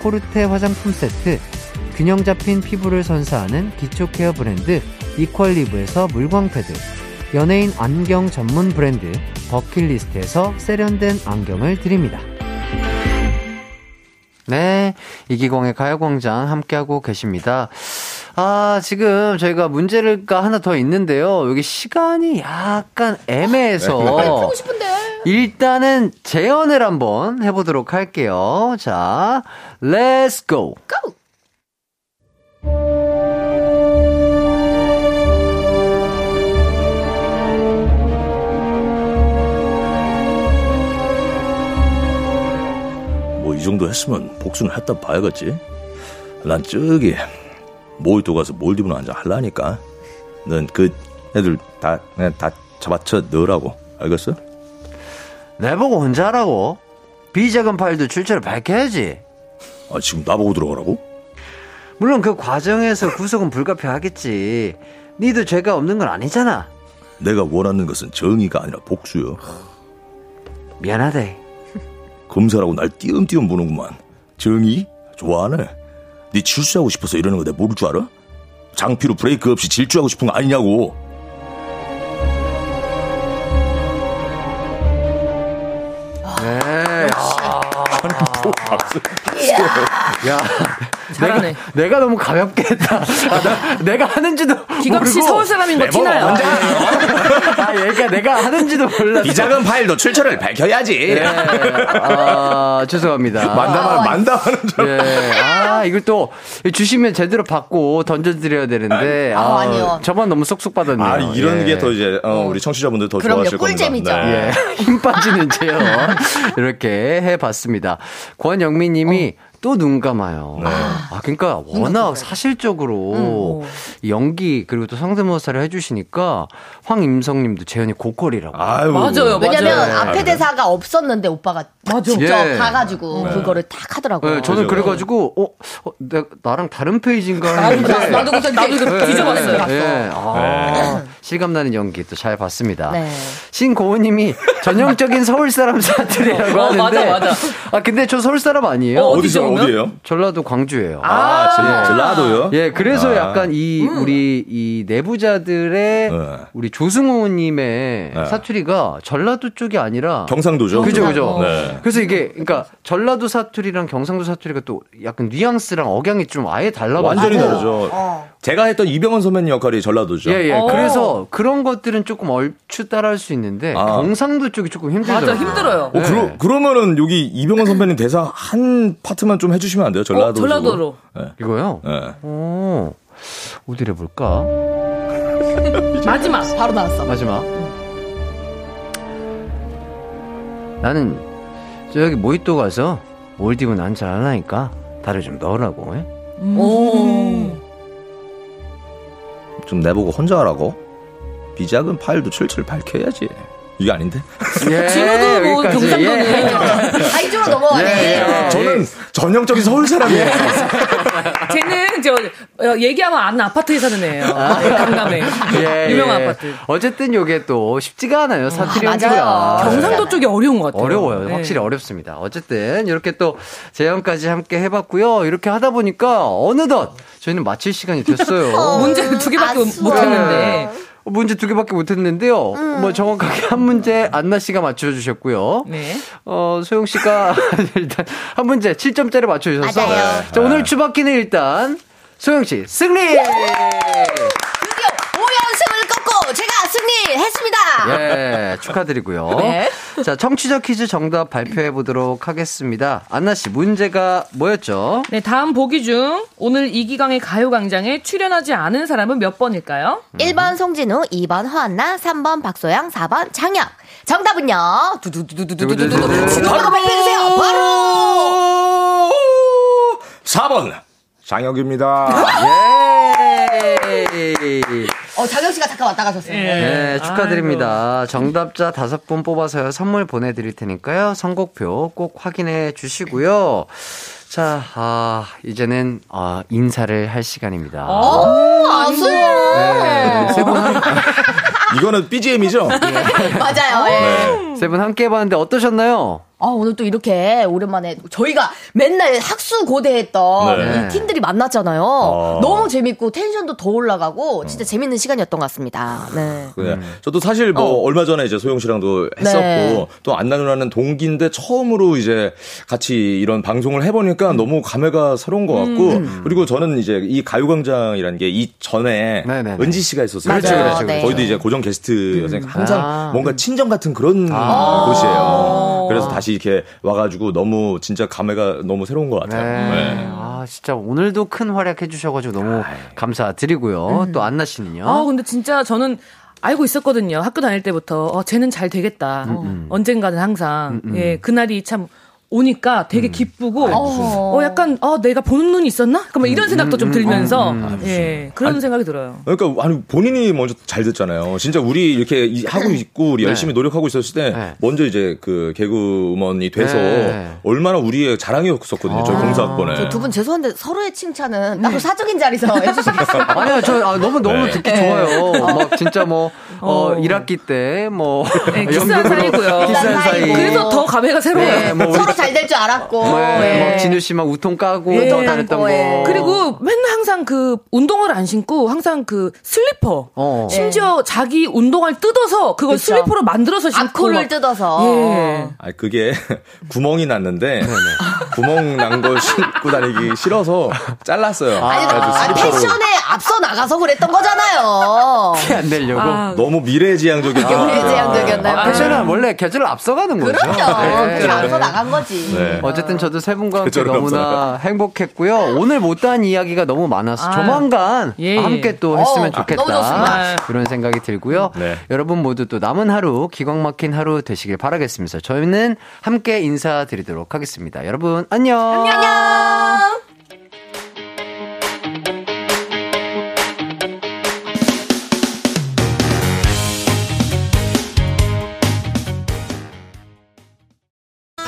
코르테 화장품 세트, 균형 잡힌 피부를 선사하는 기초 케어 브랜드 이퀄리브에서 물광 패드, 연예인 안경 전문 브랜드 버킷리스트에서 세련된 안경을 드립니다. 네, 이기광의 가요광장 함께하고 계십니다. 아, 지금 저희가 문제가 하나 더 있는데요. 여기 시간이 약간 애매해서. 하고 싶은데. 일단은 재연을 한번 해보도록 할게요. 자, let's go. 고! 뭐이 정도 했으면 복수는 했다 봐야겠지. 난 저기 모히또 가서 몰디브나 한잔 할라니까. 넌 그 애들 다 그냥 다 잡아쳐 넣으라고. 알겠어? 내보고 혼자 하라고. 비자금 파일도 출처를 밝혀야지. 아 지금 나보고 들어가라고? 물론 그 과정에서 구속은 불가피하겠지. 니도 죄가 없는 건 아니잖아. 내가 원하는 것은 정의가 아니라 복수요. 미안하대. 검사라고 날 띄엄띄엄 보는구만. 정의? 좋아하네. 네 출세하고 싶어서 이러는 거 내가 모를 줄 알아? 장피로 브레이크 없이 질주하고 싶은 거 아니냐고. 네. 박수. 야, 잘하네. 내가, 내가 너무 가볍게 했다. 아, 나, 내가 하는지도 기광 씨. 서울 사람인 거 티나요. 아, 얘가 내가 하는지도 몰랐어. 비자금 파일도 출처를 밝혀야지. 네. 아, 죄송합니다. 만담하는, 만담하는 줄. 예. 아, 이걸 또 주시면 제대로 받고 던져드려야 되는데. 아, 아니요. 저만 너무 쏙쏙 받았네요. 아, 이런 예. 게더 이제, 어, 우리 청취자분들 더 그럼요, 좋아하실 겁니다. 꿀잼이죠. 예, *laughs* 힘 빠지는 제요. 이렇게 해봤습니다. 권영민 님이 또 눈 감아요. 아, 그러니까 워낙 사실적으로 연기 그리고 또 성대모사를 해주시니까 황임성 님도 재현이 고퀄이라고. 아유. 맞아요, 왜냐면 맞아요. 앞에 대사가 없었는데 오빠가 직접 예. 가가지고 그거를 딱 하더라고요. 네, 저는. 그래가지고, 어, 어 내, 나랑 다른 페이지인가 나도, 했는데. 나도, 그때 나도 이거 뒤져봤어요. 예, 예. 아, 실감나는 연기 또 잘 봤습니다. 네. 신고은님이 전형적인 서울 사람 사투리라고 어, 하는데. 맞아, 맞아. 아, 근데 저 서울 사람 아니에요? 어, 어디서, 어디죠, 어디예요? 전라도 광주예요. 아, 아 젤라도요? 예, 그래서 아. 약간 이 우리 이 내부자들의 네. 우리 조승호님의 네. 사투리가 전라도 쪽이 아니라 경상도죠? 그죠, 그죠. 네. 그래서 이게 그러니까 전라도 사투리랑 경상도 사투리가 또 약간 뉘앙스랑 억양이 좀 아예 달라가지고 완전히 다르죠. 어. 제가 했던 이병헌 선배님 역할이 전라도죠. 예, 예. 어. 그래서 그런 것들은 조금 얼추 따라할 수 있는데 아. 경상도 쪽이 조금 힘들더라고요. 맞아, 힘들어요. 어, 그러, 그러면은 여기 이병헌 선배님 대사 한 파트만 좀 해주시면 안 돼요? 전라도. 어, 전라도로. 이거요? 예. 오. 어디를 볼까? *laughs* 마지막. 바로 나왔어. 마지막. 나는 저기 모히또 가서 올디브 난 잘 하니까 다들 좀 넣으라고. 예? 오. 좀 내보고 혼자 하라고? 비작은 파일도 출출 밝혀야지. 이게 아닌데? 예, *laughs* 진호도 뭐. 경상도는 예. 아, 이쪽으로 넘어가네. 예. 저는 전형적인 서울 사람이에요. *laughs* 쟤는 저 어, 얘기하면 아는 아파트에 사는 애예요. 네, 강남에 예, 유명한 예. 아파트. 어쨌든 요게 또 쉽지가 않아요. 사투리 맞아요. 연기가. 경상도 쪽이 어려운 것 같아요. 어려워요. 네. 확실히 어렵습니다. 어쨌든 이렇게 또 재연까지 함께 해봤고요. 이렇게 하다 보니까 어느덧 저희는 마칠 시간이 됐어요. *laughs* 문제를 두 개밖에 아쉬워. 못했는데. 어, 문제 두 개밖에 못했는데요. 음. 뭐 정확하게 한 문제 안나 씨가 맞춰주셨고요. 네. 어, 소영 씨가 *laughs* 일단 한 문제 7점짜리 맞춰주셔서. 맞아요. 자, 오늘 추바키는 일단 소영 씨 승리! 드디어 5연승을 꺾고 제가 승리했습니다. 예, 축하드리고요. *laughs* 네. 자, 청취자 퀴즈 정답 발표해 보도록 하겠습니다. 안나 씨, 문제가 뭐였죠? 네, 다음 보기 중 오늘 이기광의 가요광장에 출연하지 않은 사람은 몇 번일까요? 1번 송진우, 2번 허한나, 3번 박소영, 4번 장혁. 정답은요. 두두두두두두두두. 진호가 발표해주세요. 바로 4번 장혁입니다. 예! 어 장혁 씨가 잠깐 왔다 가셨어요. 네, 축하드립니다. 정답자 다섯 분 뽑아서요. 선물 보내드릴 테니까요. 선곡표 꼭 확인해 주시고요. 자, 아, 이제는, 아, 인사를 할 시간입니다. 아수. 네, 세분 한, *laughs* 이거는 BGM이죠? 맞아요. 예. 세분 함께 해봤는데 어떠셨나요? 아, 오늘 또 이렇게 오랜만에 저희가 맨날 학수 고대했던 네. 이 팀들이 만났잖아요. 너무 재밌고 텐션도 더 올라가고 진짜 재밌는 시간이었던 것 같습니다. 네. 네. 저도 사실 뭐 얼마 전에 이제 소영 씨랑도 했었고 네. 또 안나 누나는 동기인데 처음으로 이제 같이 이런 방송을 해보니까 너무 감회가 새로운 것 같고 그리고 저는 이제 이 가요광장이라는 게 이 전에 네네네. 은지 씨가 있었어요. 맞아요. 그렇죠, 그렇죠. 저희도 이제 고정 게스트여서 항상 아. 뭔가 친정 같은 그런 곳이에요. 그래서 다시 이렇게 와가지고 너무 진짜 감회가 너무 새로운 것 같아요. 네. 네. 아, 진짜 오늘도 큰 활약 해 주셔가지고 너무 감사드리고요. 또 안나 씨는요? 아, 근데 진짜 저는 알고 있었거든요. 학교 다닐 때부터. 어, 쟤는 잘 되겠다. 언젠가는 항상. 예, 그날이 참 오니까 되게 기쁘고, 어, 약간, 어, 내가 보는 눈이 있었나? 그러면 이런 생각도 좀 들면서, 예, 그런 생각이 들어요. 그러니까 아니 본인이 먼저 잘 됐잖아요. 진짜 우리 이렇게 이- 하고 있고 우리 열심히 노력하고 있었을 때 네. 먼저 이제 그 개그우먼이 돼서 네. 얼마나 우리의 자랑이었었거든요. 저희 공사학번에. 두 분 죄송한데 서로의 칭찬은 따로 사적인 자리에서 *laughs* 해주시겠어요? 아니요, 저 아, 너무 너무 네. 듣기 좋아요. 막 진짜 뭐 *laughs* 어, 1학기 때뭐 네, 키스한 사이고요. 키스한 사이. 그래서 더 감회가 새로워요. 네, 뭐잘 될 줄 알았고. 네, 예. 막 진우 씨 막 웃통 까고 예. 또 다녔던 거. 예. 그리고 맨날 항상 그 운동화를 안 신고 항상 그 슬리퍼. 어. 심지어 자기 운동화를 뜯어서 그걸 그쵸. 슬리퍼로 만들어서 신고. 앞코를 막- 뜯어서. 예. 아 그게 *laughs* 구멍이 났는데 구멍 난거 신고 다니기 싫어서 잘랐어요. 아니, 아, 슬리퍼로. 패션에 앞서 나가서 그랬던 거잖아요. 안 되려고. 아, 너무 미래지향적이었죠. 미래지향적이었나요? 아, 패션은 원래 계절을 앞서가는 거죠. 그럼요. 네. 앞서 나간 거지. 네. 어쨌든 저도 세 분과 함께 너무나 행복했고요. 오늘 못한 이야기가 너무 많아서 아, 조만간 예. 함께 또 했으면 어, 좋겠다. 그런 생각이 들고요. 네. 여러분 모두 또 남은 하루 기광 막힌 하루 되시길 바라겠습니다. 저희는 함께 인사드리도록 하겠습니다. 여러분 안녕. 안녕.